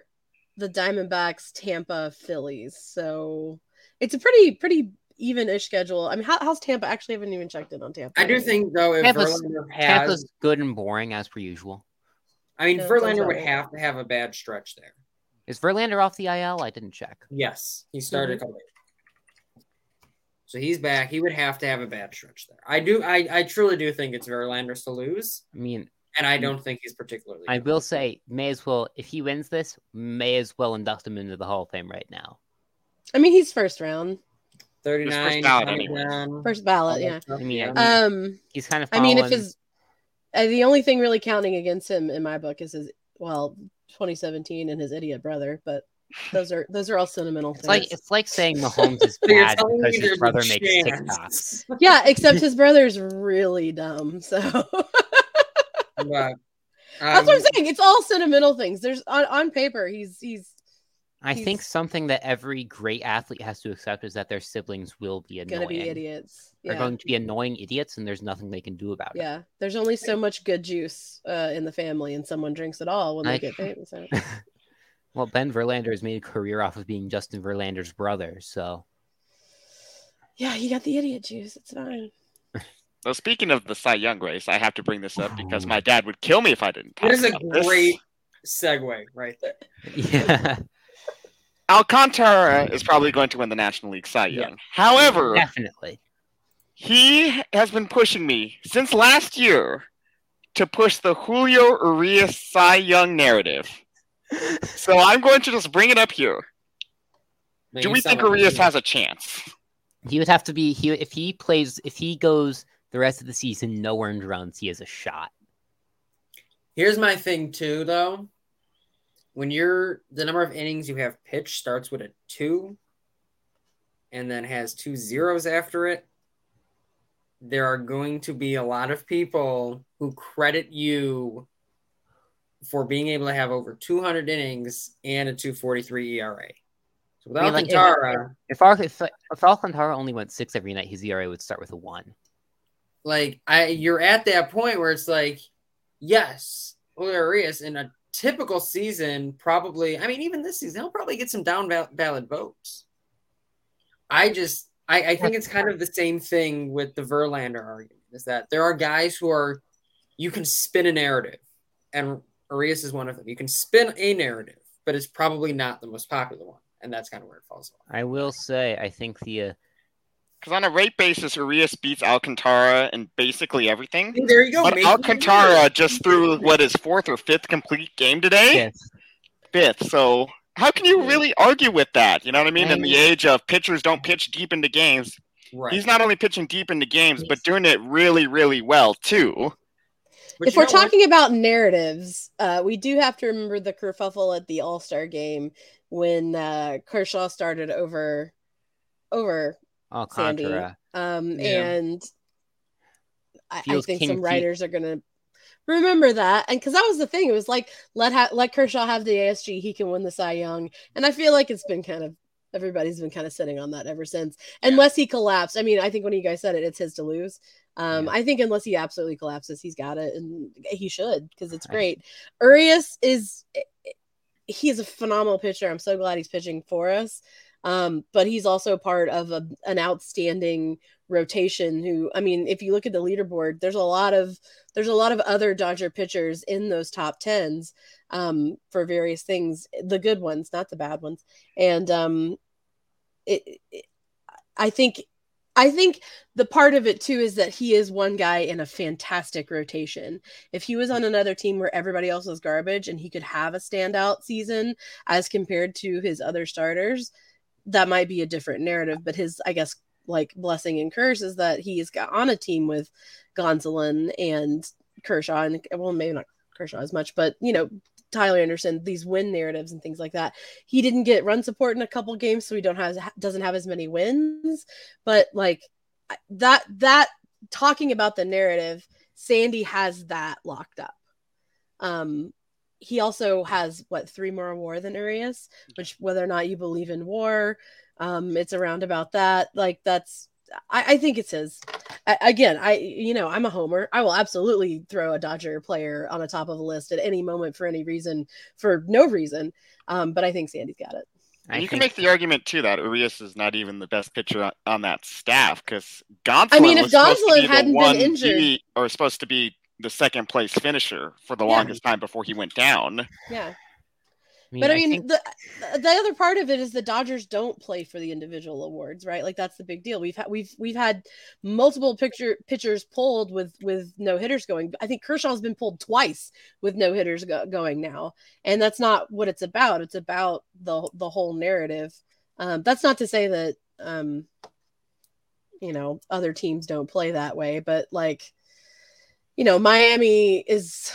[SPEAKER 4] the Diamondbacks, Tampa, Phillies. So it's a pretty pretty even-ish schedule. I mean, how, how's Tampa? Actually, I haven't even checked in on Tampa.
[SPEAKER 1] I do think though if
[SPEAKER 3] Tampa's-
[SPEAKER 1] Verlander has,
[SPEAKER 3] Tampa's good and boring as per usual.
[SPEAKER 1] I mean
[SPEAKER 4] Yeah,
[SPEAKER 1] Verlander would have to have a bad stretch there.
[SPEAKER 3] Is Verlander off the IL? I didn't check.
[SPEAKER 1] Yes, he started mm-hmm. a couple. So he's back. He would have to have a bad stretch there. I do. I, I truly do think it's Verlander's to lose,
[SPEAKER 3] I mean,
[SPEAKER 1] and I don't think he's particularly.
[SPEAKER 3] I
[SPEAKER 1] good.
[SPEAKER 3] will say, may as well if he wins this, may as well induct him into the Hall of Fame right now.
[SPEAKER 4] I mean, he's first round,
[SPEAKER 1] thirty-nine.
[SPEAKER 2] First ballot anyway.
[SPEAKER 4] first ballot. Yeah.
[SPEAKER 3] I mean,
[SPEAKER 1] Yeah.
[SPEAKER 3] I
[SPEAKER 4] Um,
[SPEAKER 3] He's kind of.
[SPEAKER 4] I mean, if his uh, the only thing really counting against him in my book is his well, 2017 and his idiot brother, but those are those are all sentimental
[SPEAKER 3] It's
[SPEAKER 4] things.
[SPEAKER 3] like it's like saying Mahomes is bad because his brother makes
[SPEAKER 1] chance.
[SPEAKER 3] TikToks.
[SPEAKER 4] yeah, except his brother's really dumb. So
[SPEAKER 1] But,
[SPEAKER 4] that's what I'm
[SPEAKER 1] um,
[SPEAKER 4] saying. It's all sentimental things. There's on, on paper, he's he's
[SPEAKER 3] I think something that every great athlete has to accept is that their siblings will be annoying.
[SPEAKER 4] gonna be idiots.
[SPEAKER 3] They're going to be annoying idiots, and there's nothing they can do about it.
[SPEAKER 4] Yeah, there's only so much good juice uh, in the family, and someone drinks it all when they
[SPEAKER 3] I-
[SPEAKER 4] get famous.
[SPEAKER 3] Well, Ben Verlander has made a career off of being Justin Verlander's brother, so
[SPEAKER 4] Yeah, he got the idiot juice. It's fine.
[SPEAKER 2] Well, speaking of the Cy Young race, I have to bring this up because oh. my dad would kill me if I didn't. Talk
[SPEAKER 1] There's a
[SPEAKER 2] about this.
[SPEAKER 1] great segue right there.
[SPEAKER 3] yeah,
[SPEAKER 2] Alcantara is probably going to win the National League Cy
[SPEAKER 1] Yeah.
[SPEAKER 2] Young. However,
[SPEAKER 3] definitely.
[SPEAKER 2] he has been pushing me since last year to push the Julio Urias Cy Young narrative. So I'm going to just bring it up here.
[SPEAKER 1] Man,
[SPEAKER 2] Do we think
[SPEAKER 1] like
[SPEAKER 2] Urias has a chance?
[SPEAKER 3] He would have to be he if he plays if he goes the rest of the season no earned runs, he has a shot.
[SPEAKER 1] Here's my thing too, though. When you're the number of innings you have pitched starts with a two, and then has two zeros after it, there are going to be a lot of people who credit you for being able to have over 200 innings and a 243 ERA. So without
[SPEAKER 3] I mean, like, if-
[SPEAKER 1] Alcantara,
[SPEAKER 3] If Al- if, if Alcantara only went six every night, his ERA would start with a one.
[SPEAKER 1] Like I you're at that point where it's like, yes, Julio in a typical season, probably. I mean, even this season, he'll probably get some down valid votes. I just, I, I think it's kind of the same thing with the Verlander argument. Is that there are guys who are, you can spin a narrative, and Urias is one of them. You can spin a narrative, but it's probably not the most popular one, and that's kind of where it falls off.
[SPEAKER 3] I will say, I think the uh,
[SPEAKER 2] Because on a rate basis, Urias beats Alcantara in basically everything.
[SPEAKER 1] There you go.
[SPEAKER 2] But Alcantara just threw what his fourth or fifth complete game today.
[SPEAKER 3] fifth,
[SPEAKER 2] Fifth. So how can you really argue with that? You know what I mean? In the age of pitchers don't pitch deep into games,
[SPEAKER 1] Right.
[SPEAKER 2] he's not only pitching deep into games, but doing it really, really well too.
[SPEAKER 1] But
[SPEAKER 4] if we're
[SPEAKER 1] know what?
[SPEAKER 4] talking about narratives, uh, we do have to remember the kerfuffle at the All Star game when uh, Kershaw started over over
[SPEAKER 3] Alcantara.
[SPEAKER 4] um,
[SPEAKER 1] Yeah.
[SPEAKER 4] and I, I think
[SPEAKER 3] King
[SPEAKER 4] some writers are gonna remember that, and because that was the thing, it was like let ha- let Kershaw have the ASG, he can win the Cy Young, and I feel like it's been kind of everybody's been kind of sitting on that ever since, unless he collapsed. I mean, I think when you guys said it, it's his to lose. Um,
[SPEAKER 3] Yeah.
[SPEAKER 4] I think unless he absolutely collapses, he's got it, and he should because it's great. Urias is he's a phenomenal pitcher. I'm so glad he's pitching for us. Um, but he's also part of a, an outstanding rotation who I mean if you look at the leaderboard there's a lot of there's a lot of other Dodger pitchers in those top 10s um, for various things the good ones not the bad ones and um, it, it I think I think the part of it too is that he is one guy in a fantastic rotation. If he was on another team where everybody else was garbage and he could have a standout season as compared to his other starters, that might be a different narrative. But his, I guess, like blessing and curse is that he's got on a team with Gonzalez and Kershaw, and well, maybe not Kershaw as much, but you know, Tyler Anderson, these win narratives and things like that. He didn't get run support in a couple games, so he don't have doesn't have as many wins. But like that that talking about the narrative, Sandy has that locked up. Um, he also has what three more war than Urias, which whether or not you believe in war, um, it's around about that. Like that's I, I think it's his. I, again, I you know I'm a homer. I will absolutely throw a Dodger player on the top of a list at any moment for any reason, for no reason. Um, but I think Sandy's got it.
[SPEAKER 2] I you think... can make the argument too that Urias is not even the best pitcher on, on that staff because Gonsolin. I mean, if Gonsolin hadn't been injured, D, or supposed to be the second place finisher for the yeah. longest time before he went down.
[SPEAKER 4] Yeah mean, but I, I mean, think... the the other part of it is the Dodgers don't play for the individual awards, right? Like that's the big deal. We've had we've we've had multiple picture pitchers pulled with with no hitters going. I think Kershaw's been pulled twice with no hitters go, going now, and that's not what it's about. It's about the the whole narrative. Um, that's not to say that um, you know other teams don't play that way, but like you know, Miami is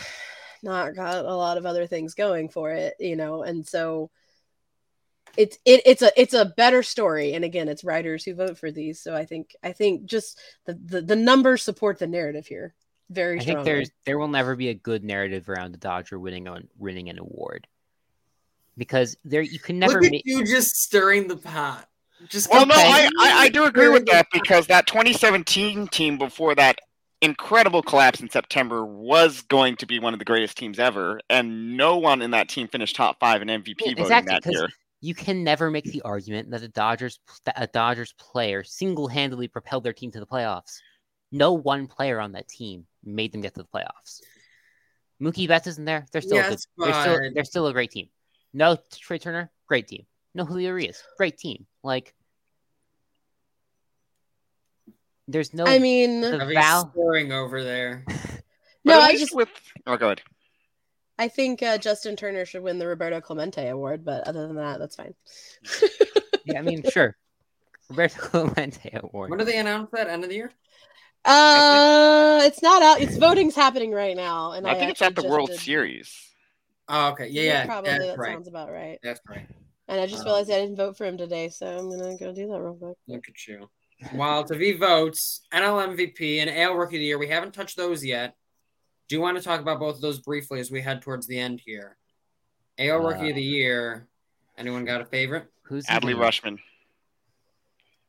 [SPEAKER 4] not got a lot of other things going for it, you know, and so it's it, it's a it's a better story and again it's writers who vote for these so i think i think just the the, the numbers support the narrative here very
[SPEAKER 3] i strongly. think there's there will never be a good narrative around the dodger winning on winning an award because there you can never
[SPEAKER 1] Look at you just stirring the pot just
[SPEAKER 2] well no I, I, I do agree with that because that 2017 team before that incredible collapse in September was going to be one of the greatest teams ever, and no one in that team finished top five in MVP voting exactly, that year.
[SPEAKER 3] You can never make the argument that a Dodgers that a Dodgers player single handedly propelled their team to the playoffs. No one player on that team made them get to the playoffs. Mookie Betts isn't there. They're still yes, good, they're still they're still a great team. No Trea Turner, great team. No Julio Urias, great team. Like there's no.
[SPEAKER 4] I mean,
[SPEAKER 1] the Val scoring over there.
[SPEAKER 4] no, I just
[SPEAKER 2] with. Oh, go ahead.
[SPEAKER 4] I think uh, Justin Turner should win the Roberto Clemente Award, but other than that, that's fine.
[SPEAKER 3] yeah, I mean, sure. Roberto Clemente Award.
[SPEAKER 1] When do they announce that? End of the year?
[SPEAKER 4] Uh, it's not out. It's voting's happening right now, and
[SPEAKER 2] I, I think it's at the World did... Series.
[SPEAKER 1] Oh, okay. Yeah, yeah.
[SPEAKER 4] Probably
[SPEAKER 1] that
[SPEAKER 4] right. sounds about right.
[SPEAKER 1] That's right.
[SPEAKER 4] And I just realized I didn't vote for him today, so I'm gonna go do that real quick.
[SPEAKER 1] Look at you. While V votes, NL MVP and AL Rookie of the Year, we haven't touched those yet. Do you want to talk about both of those briefly as we head towards the end here? AL Rookie uh, of the Year. Anyone got a favorite?
[SPEAKER 2] Who's Adley Rutschman?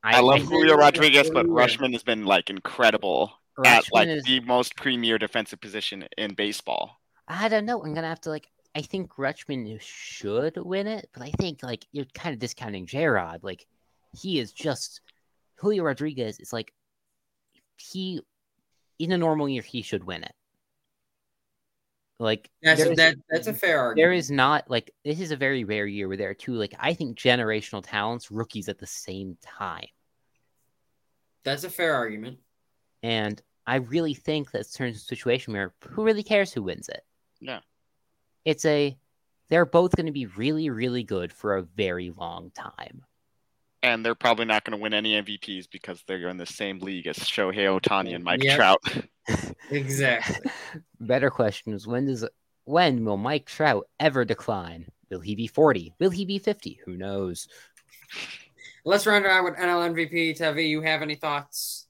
[SPEAKER 2] I, I love Julio Rodriguez, but Rushman has been like incredible Rutschman at like is... the most premier defensive position in baseball.
[SPEAKER 3] I don't know. I'm gonna have to like. I think Rutschman should win it, but I think like you're kind of discounting J Rod. Like he is just Julio Rodriguez is like he in a normal year he should win it. Like
[SPEAKER 1] that's that, that's a fair argument.
[SPEAKER 3] There is not like this is a very rare year where there are two like I think generational talents rookies at the same time.
[SPEAKER 1] That's a fair argument.
[SPEAKER 3] And I really think that turns into a situation where who really cares who wins it?
[SPEAKER 2] Yeah.
[SPEAKER 3] It's a they're both going to be really really good for a very long time
[SPEAKER 2] and they're probably not going to win any MVPs because they're in the same league as Shohei Ohtani and Mike yep. Trout.
[SPEAKER 1] exactly.
[SPEAKER 3] Better question is when does when will Mike Trout ever decline? Will he be 40? Will he be 50? Who knows?
[SPEAKER 1] Let's run around with NL MVP. Tevi, you have any thoughts?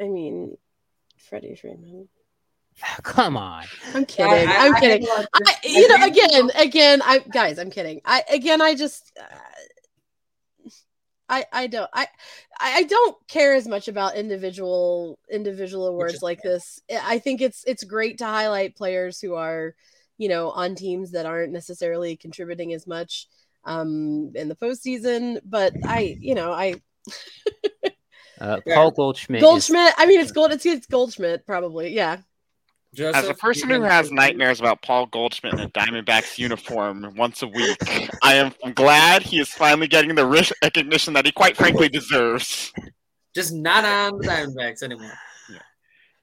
[SPEAKER 4] I mean, Freddie Freeman.
[SPEAKER 3] Come on.
[SPEAKER 4] I'm kidding. I, am kidding. I, I, you know, again, again, I guys, I'm kidding. I again, I just uh, I I don't I I don't care as much about individual individual awards like this. I think it's it's great to highlight players who are, you know, on teams that aren't necessarily contributing as much um in the postseason. But I, you know, I
[SPEAKER 3] Uh, Paul Goldschmidt. is-
[SPEAKER 4] Goldschmidt. I mean, it's Gold. It's, it's Goldschmidt, probably. Yeah.
[SPEAKER 1] Joseph,
[SPEAKER 2] As a person who has nightmares about Paul Goldschmidt in a Diamondbacks uniform once a week, I am glad he is finally getting the risk recognition that he quite frankly deserves.
[SPEAKER 1] just not on the Diamondbacks anymore.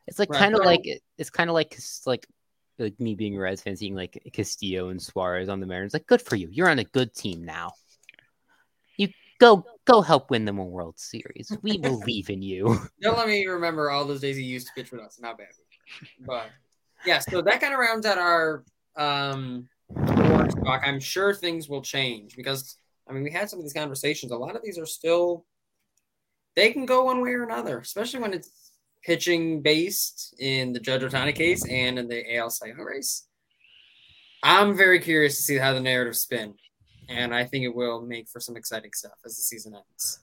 [SPEAKER 3] It's like
[SPEAKER 1] Right,
[SPEAKER 3] kind of
[SPEAKER 1] so-
[SPEAKER 3] like it's kind of like like like me being a Reds fan, seeing like Castillo and Suarez on the Mariners. Like, good for you. You're on a good team now. You go go help win them a World Series. We believe in you.
[SPEAKER 1] Don't let me remember all those days he used to pitch with us. Not bad. But yeah, so that kind of rounds out our um talk. I'm sure things will change because I mean we had some of these conversations. A lot of these are still they can go one way or another, especially when it's pitching based in the Judge Ohtani case and in the AL Cy Young race. I'm very curious to see how the narrative spin, and I think it will make for some exciting stuff as the season ends.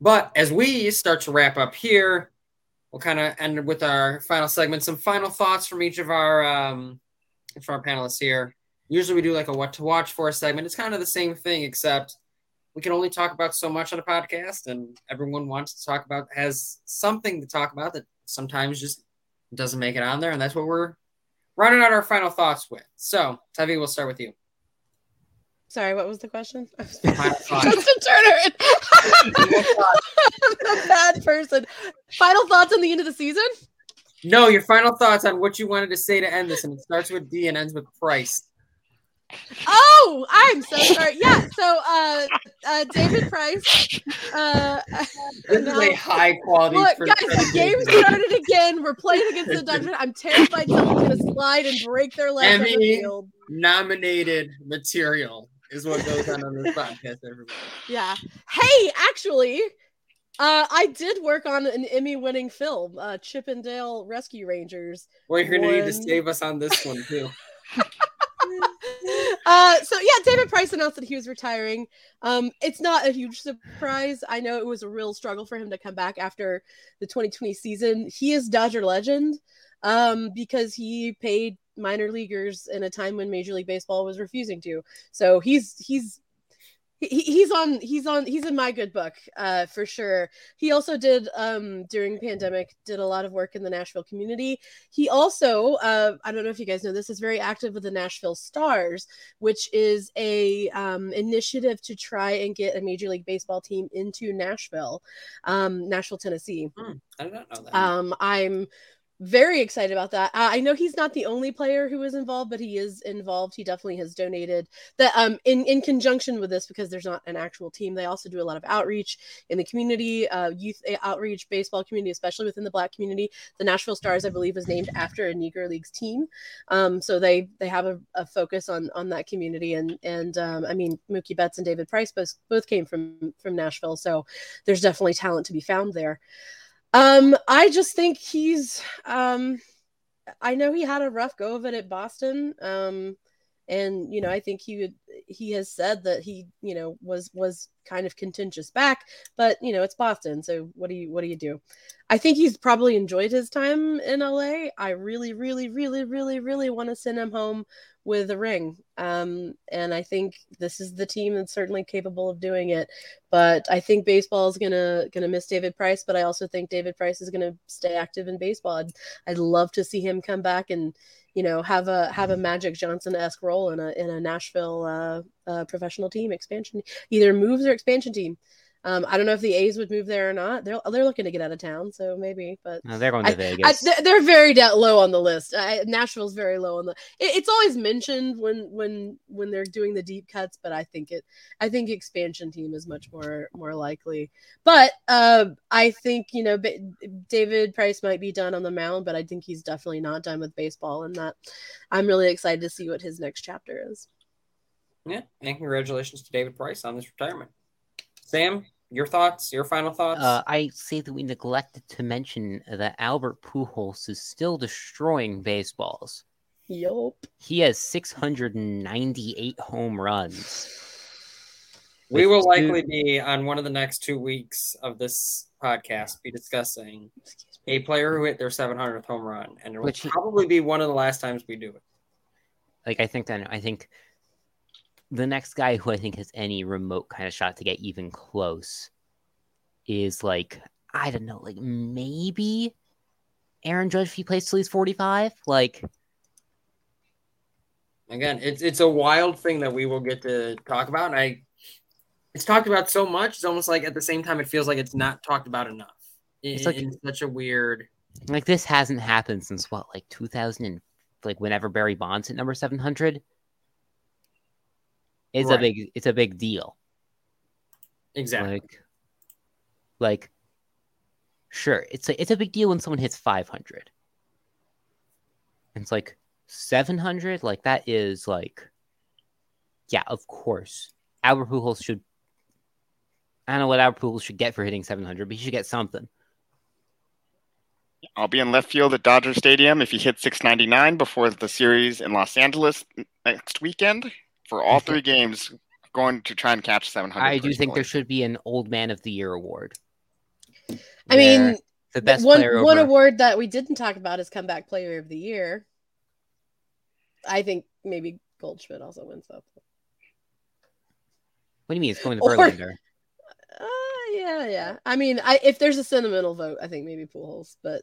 [SPEAKER 1] But as we start to wrap up here, we'll kind of end with our final segment. Some final thoughts from each of our um, of our panelists here. Usually we do like a what to watch for segment. It's kind of the same thing, except we can only talk about so much on a podcast, and everyone wants to talk about has something to talk about that sometimes just doesn't make it on there, and that's what we're running out our final thoughts with. So, Tavi, we'll start with you.
[SPEAKER 4] Sorry, what was the question? Justin Turner. I'm a bad person. Final thoughts on the end of the season?
[SPEAKER 1] No, your final thoughts on what you wanted to say to end this, and it starts with D and ends with Price.
[SPEAKER 4] Oh, I'm so sorry. Yeah, so uh, uh David Price. Uh,
[SPEAKER 1] This
[SPEAKER 4] no.
[SPEAKER 1] is a high quality.
[SPEAKER 4] Look, guys, the game started again. We're playing against the Dodgers. I'm terrified someone's gonna slide and break their leg on the
[SPEAKER 1] Emmy.
[SPEAKER 4] field.
[SPEAKER 1] nominated material is what goes on on this podcast. Everybody.
[SPEAKER 4] Yeah. Hey, actually, uh, I did work on an Emmy-winning film, uh, Chip 'n Dale Rescue Rangers.
[SPEAKER 1] Well, you're gonna need to save us on this one too.
[SPEAKER 4] uh, so yeah, David Price announced that he was retiring. Um, it's not a huge surprise. I know it was a real struggle for him to come back after the 2020 season. He is Dodger legend um, because he paid minor leaguers in a time when Major League Baseball was refusing to. So he's he's he, he's on he's on he's in my good book uh for sure he also did um during pandemic did a lot of work in the nashville community he also uh i don't know if you guys know this is very active with the nashville stars which is a um initiative to try and get a major league baseball team into nashville um nashville tennessee
[SPEAKER 1] I did not know that.
[SPEAKER 4] um, I'm very excited about that. Uh, I know he's not the only player who is involved, but he is involved. He definitely has donated that um in in conjunction with this because there's not an actual team. They also do a lot of outreach in the community, uh, youth outreach, baseball community, especially within the Black community. The Nashville Stars, I believe, is named after a Negro Leagues team. Um, so they they have a, a focus on on that community, and and um, I mean Mookie Betts and David Price both both came from from Nashville, so there's definitely talent to be found there. Um, I just think he's um I know he had a rough go of it at Boston. Um and you know, I think he would he has said that he, you know, was was kind of contentious back, but you know, it's Boston, so what do you what do you do? I think he's probably enjoyed his time in LA. I really, really, really, really, really want to send him home with a ring. Um, and I think this is the team that's certainly capable of doing it. But I think baseball is gonna gonna miss David Price. But I also think David Price is gonna stay active in baseball. I'd, I'd love to see him come back and you know have a have a Magic Johnson esque role in a in a Nashville uh, uh, professional team expansion, either moves or expansion team. Um, I don't know if the A's would move there or not. They're they're looking to get out of town, so maybe. But
[SPEAKER 3] No, they're going to
[SPEAKER 4] I,
[SPEAKER 3] Vegas.
[SPEAKER 4] they're, they're very da- low on the list. I, Nashville's very low on the. It, it's always mentioned when when when they're doing the deep cuts, but I think it. I think expansion team is much more more likely. But uh, I think you know David Price might be done on the mound, but I think he's definitely not done with baseball, and that I'm really excited to see what his next chapter is.
[SPEAKER 1] yeah, and congratulations to David Price on this retirement. Sam, your thoughts, your final thoughts.
[SPEAKER 3] Uh, I say that we neglected to mention that Albert Pujols is still destroying baseballs.
[SPEAKER 4] Yup.
[SPEAKER 3] He has 698 home runs.
[SPEAKER 1] we will
[SPEAKER 3] with
[SPEAKER 1] likely
[SPEAKER 3] two-
[SPEAKER 1] be on one of the next two weeks of this podcast be discussing a player who hit their 700th home run, and it will
[SPEAKER 3] Which he-
[SPEAKER 1] probably be one of the last times we do it.
[SPEAKER 3] Like I think that I think the next guy who I think has any remote kind of shot to get even close is like I don't know, like maybe Aaron Judge if he plays till he's 45. Like,
[SPEAKER 1] Again, it's it's a wild thing that we will get to talk about. And I it's talked about so much. It's almost like at the same time it feels like it's not talked about enough.
[SPEAKER 3] It's like-
[SPEAKER 1] in such a weird.
[SPEAKER 3] like this hasn't happened since what, like 2000 and like whenever Barry Bonds hit number 700. It's a big, it's a big deal.
[SPEAKER 1] Exactly.
[SPEAKER 3] Like, like, sure, it's a it's a big deal when someone hits 500. And it's like 700, like that is like, yeah, of course, Albert Pujols should. I don't know what Albert Pujols should get for hitting 700, but he should get something.
[SPEAKER 2] I'll be in left field at Dodger Stadium if he hits 699 before the series in Los Angeles next weekend for all three games. Going to try and catch 700.
[SPEAKER 3] I do think there should be an Old Man of the Year award.
[SPEAKER 4] I mean,
[SPEAKER 3] the best
[SPEAKER 4] one
[SPEAKER 3] player
[SPEAKER 4] one
[SPEAKER 3] over-
[SPEAKER 4] award that we didn't talk about is comeback player of the year. I think maybe Goldschmidt also wins that.
[SPEAKER 3] What do you mean? It's going to
[SPEAKER 4] Or-
[SPEAKER 3] Verlander.
[SPEAKER 4] Uh, yeah, yeah. I mean, I if there's a sentimental vote, I think maybe Pujols, but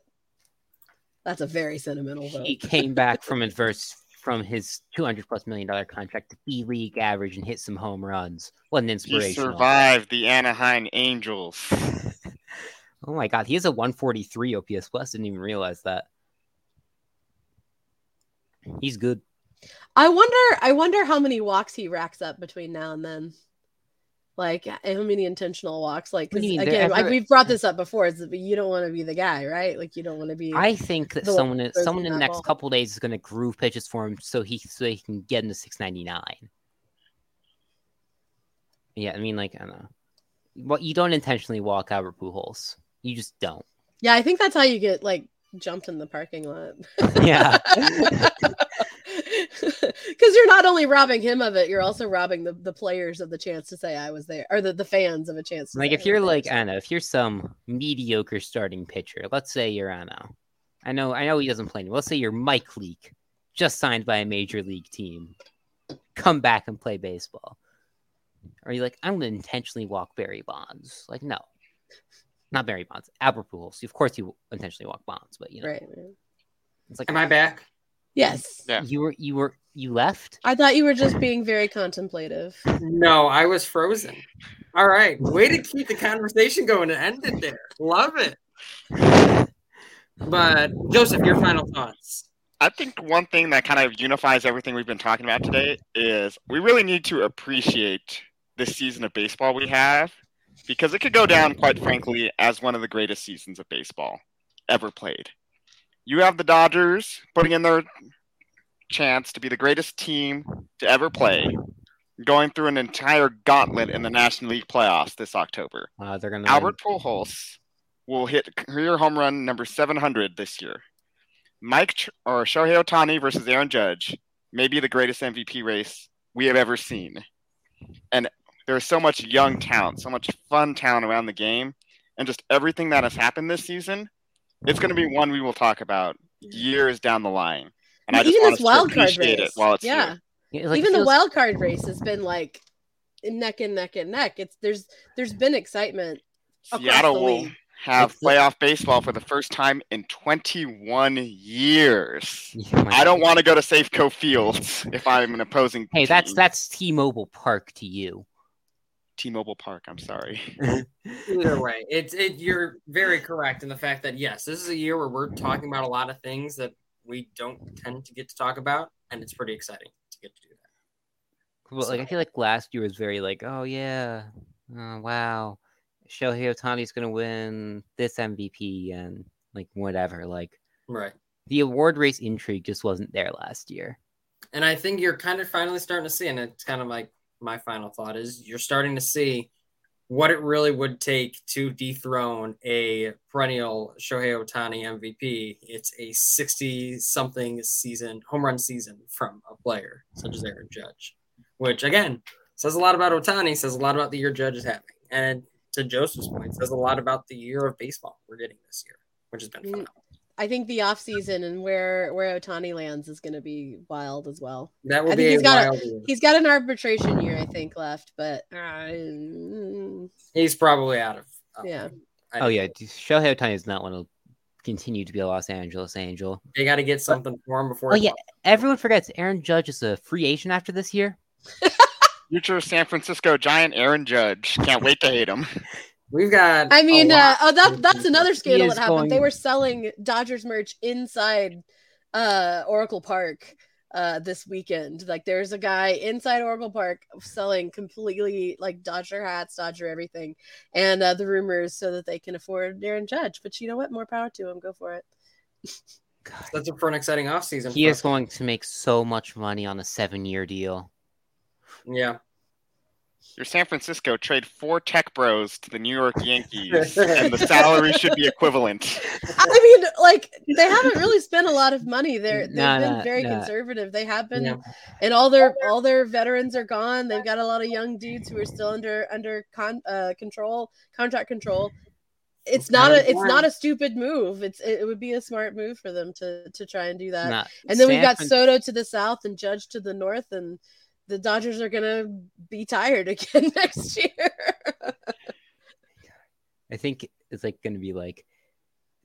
[SPEAKER 4] that's a very sentimental vote.
[SPEAKER 3] He came back from adverse from his 200 plus million dollar contract to B league average and hit some home runs. Wasn't
[SPEAKER 2] He survived the Anaheim Angels.
[SPEAKER 3] Oh my god, he has a 143 OPS plus. Didn't even realize that. He's good.
[SPEAKER 4] I wonder. I wonder how many walks he racks up between now and then. Like how many intentional walks? Like
[SPEAKER 3] What do
[SPEAKER 4] 'cause
[SPEAKER 3] you mean?
[SPEAKER 4] again,
[SPEAKER 3] They're
[SPEAKER 4] I, we've brought this up before. Is you don't want to be the guy, right? Like you don't want to be.
[SPEAKER 3] I think that someone
[SPEAKER 4] throws
[SPEAKER 3] someone in the next
[SPEAKER 4] ball.
[SPEAKER 3] couple days is going to groove pitches for him so he so he can get into 699. Yeah, I mean, like I don't know. What you don't intentionally walk Albert Pujols. You just don't.
[SPEAKER 4] yeah, I think that's how you get like jumped in the parking lot.
[SPEAKER 3] Yeah.
[SPEAKER 4] Because you're not only robbing him of it, you're also robbing the, the players of the chance to say I was there, or the, the fans of a chance. To
[SPEAKER 3] Like
[SPEAKER 4] say
[SPEAKER 3] if
[SPEAKER 4] I
[SPEAKER 3] you're like
[SPEAKER 4] there.
[SPEAKER 3] I don't know, if you're some mediocre starting pitcher, let's say you're I know, I know I know he doesn't play anymore. Let's say you're Mike Leake, just signed by a major league team, come back and play baseball. Are you like I'm gonna intentionally walk Barry Bonds? Like no, not Barry Bonds, Albert Pujols. Of course you intentionally walk Bonds, but you know
[SPEAKER 4] right?
[SPEAKER 3] it's like
[SPEAKER 1] Am I ah. back?
[SPEAKER 4] Yes,
[SPEAKER 2] Yeah.
[SPEAKER 3] you were you were you left.
[SPEAKER 4] I thought you were just being very contemplative.
[SPEAKER 1] No, I was frozen. All right. Way to keep the conversation going and end it there. Love it. But Joseph, your final thoughts.
[SPEAKER 2] I think one thing that kind of unifies everything we've been talking about today is we really need to appreciate this season of baseball we have because it could go down, quite frankly, as one of the greatest seasons of baseball ever played. You have the Dodgers putting in their chance to be the greatest team to ever play, going through an entire gauntlet in the National League playoffs this October.
[SPEAKER 3] Uh, they're gonna
[SPEAKER 2] Albert Pujols will hit career home run number 700 this year. Mike Tr- or Shohei Ohtani versus Aaron Judge may be the greatest MVP race we have ever seen. And there's so much young talent, so much fun talent around the game, and just everything that has happened this season. It's going to be one we will talk about years down the line. And I just
[SPEAKER 4] Even
[SPEAKER 2] want
[SPEAKER 4] this
[SPEAKER 2] us to
[SPEAKER 4] wild card
[SPEAKER 2] appreciate
[SPEAKER 4] race,
[SPEAKER 2] it while it's
[SPEAKER 4] yeah.
[SPEAKER 2] here.
[SPEAKER 3] Yeah, like, it
[SPEAKER 4] Even the
[SPEAKER 3] feels-
[SPEAKER 4] wild card race has been like neck and neck and neck. It's there's there's been excitement.
[SPEAKER 2] Seattle will have
[SPEAKER 3] It's the-
[SPEAKER 2] playoff baseball for the first time in 21 years.
[SPEAKER 3] Yeah,
[SPEAKER 2] I don't want to go to Safeco Fields if I'm an opposing.
[SPEAKER 3] Hey, that's that's T-Mobile Park to you.
[SPEAKER 2] T-Mobile Park. I'm sorry.
[SPEAKER 1] Either way, it's it. You're very correct in the fact that yes, this is a year where we're talking about a lot of things that we don't tend to get to talk about, and it's pretty exciting to get to do that.
[SPEAKER 3] Well, like I feel like last year was very like, oh yeah, oh, wow, Shohei Ohtani's gonna win this MVP and like whatever. Like
[SPEAKER 1] Right.
[SPEAKER 3] the award race intrigue just wasn't there last year.
[SPEAKER 1] And I think you're kind of finally starting to see, and it's kind of like my final thought is you're starting to see what it really would take to dethrone a perennial Shohei Ohtani MVP. It's a 60 something season, home run season from a player such as Aaron Judge, which again says a lot about Ohtani, says a lot about the year Judge is having. And to Joseph's point, says a lot about the year of baseball we're getting this year, which has been mm. fun.
[SPEAKER 4] I think the off season and where where Ohtani lands is going to be wild as well.
[SPEAKER 1] That will
[SPEAKER 4] I
[SPEAKER 1] be
[SPEAKER 4] think
[SPEAKER 1] a
[SPEAKER 4] he's got a-
[SPEAKER 1] year.
[SPEAKER 4] He's got an arbitration year, I think, left, but uh,
[SPEAKER 1] He's probably out of. uh,
[SPEAKER 4] Yeah.
[SPEAKER 3] Oh
[SPEAKER 1] think
[SPEAKER 3] yeah, Shohei Ohtani does not want to continue to be a Los Angeles Angel.
[SPEAKER 1] they got to get something for him before.
[SPEAKER 3] Oh
[SPEAKER 1] he
[SPEAKER 3] yeah, everyone forgets Aaron Judge is a free agent after this year.
[SPEAKER 2] Future San Francisco Giant Aaron Judge. Can't wait to hate him.
[SPEAKER 1] We've got.
[SPEAKER 4] I mean, uh, oh, that that's another scandal that happened. They were selling Dodgers merch inside uh, Oracle Park uh, this weekend. Like, there's a guy inside Oracle Park selling completely like Dodger hats, Dodger everything, and uh, the rumors so that they can afford Aaron Judge. But you know what? More power to him. Go for it.
[SPEAKER 3] God.
[SPEAKER 1] That's up for an exciting offseason.
[SPEAKER 3] He is going to make so much money on a seven-year deal.
[SPEAKER 1] Yeah.
[SPEAKER 2] Your San Francisco trade four tech bros to the New York Yankees, and the salary should be equivalent.
[SPEAKER 4] I mean, like they haven't really spent a lot of money. They're they've
[SPEAKER 3] Nah,
[SPEAKER 4] been
[SPEAKER 3] nah,
[SPEAKER 4] very
[SPEAKER 3] nah.
[SPEAKER 4] conservative. They have been,
[SPEAKER 1] Yeah.
[SPEAKER 4] and all their all their veterans are gone. They've got a lot of young dudes who are still under under con, uh, control, contract control. It's not a it's not a stupid move. It's it, would be a smart move for them to to try and do that.
[SPEAKER 3] Nah,
[SPEAKER 4] and then we've got
[SPEAKER 3] Fran-
[SPEAKER 4] Soto to the south and Judge to the north, and the Dodgers are gonna be tired again next hmm. year.
[SPEAKER 3] I think it's like going to be like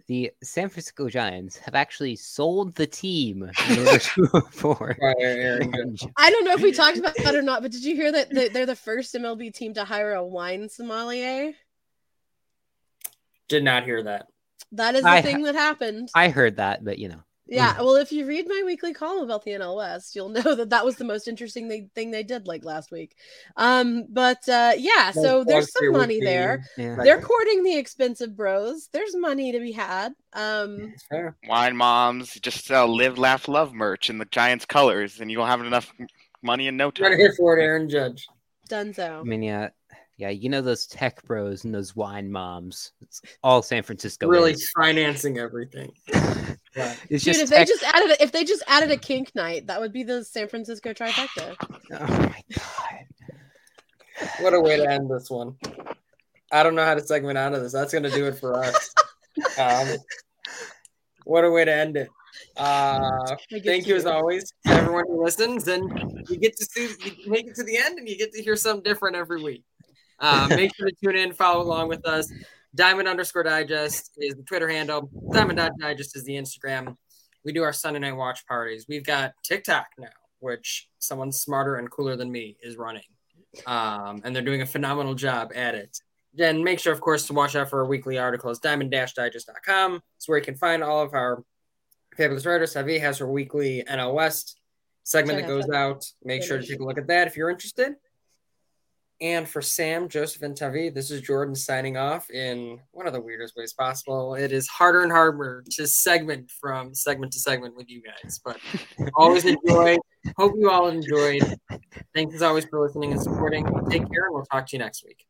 [SPEAKER 3] the San Francisco Giants have actually sold the team in order to afford.
[SPEAKER 1] Right, Aaron Judge.
[SPEAKER 3] Aaron Judge.
[SPEAKER 4] I don't know if we talked about that or not, but did you hear that they- they're the first MLB team to hire a wine sommelier?
[SPEAKER 1] Did not hear that.
[SPEAKER 4] That is the
[SPEAKER 3] I-
[SPEAKER 4] thing that happened.
[SPEAKER 3] I heard that, but you know,
[SPEAKER 4] Yeah, well, if you read my weekly column about the NL West, you'll know that that was the most interesting they, thing they did like last week. Um, but uh, yeah, so there's some money there.
[SPEAKER 3] yeah.
[SPEAKER 4] They're courting the expensive bros. There's money to be had. Um,
[SPEAKER 1] It's fair.
[SPEAKER 2] Wine moms just sell live, laugh, love merch in the Giants colors, and you'll have enough money in no
[SPEAKER 1] Trying to
[SPEAKER 2] time.
[SPEAKER 1] hit for it, Aaron Judge.
[SPEAKER 4] Dunzo.
[SPEAKER 3] I mean, yeah, yeah, you know those tech bros and those wine moms. It's all San Francisco.
[SPEAKER 1] Really
[SPEAKER 3] is.
[SPEAKER 1] financing everything. Yeah.
[SPEAKER 3] It's
[SPEAKER 4] Dude,
[SPEAKER 3] just
[SPEAKER 4] if they just added a, if they just added a kink night, that would be the San Francisco trifecta.
[SPEAKER 3] Oh my god.
[SPEAKER 1] What a way to end this one. I don't know how to segment out of this. That's going to do it for us. Um, what a way to end it. Uh, thank
[SPEAKER 4] to
[SPEAKER 1] you as always to everyone who listens and you get to see you make it to the end and you get to hear something different every week uh, make sure to tune in follow along with us. Diamond underscore digest is the twitter handle. Diamond digest is the instagram. We do our sunday night watch parties. We've got tiktok now which someone smarter and cooler than me is running. Um, and they're doing a phenomenal job at it. Then make sure of course to watch out for our weekly articles diamond-digest.com it's where you can find all of our Fabulous Writers. Javi has her weekly NL West segment that goes out. Make sure to take a look at that if you're interested. And for Sam, Joseph, and Tavi, this is Jordan signing off in one of the weirdest ways possible. It is harder and harder to segment from segment to segment with you guys, but always enjoy. Hope you all enjoyed. Thanks as always for listening and supporting. Take care, and we'll talk to you next week.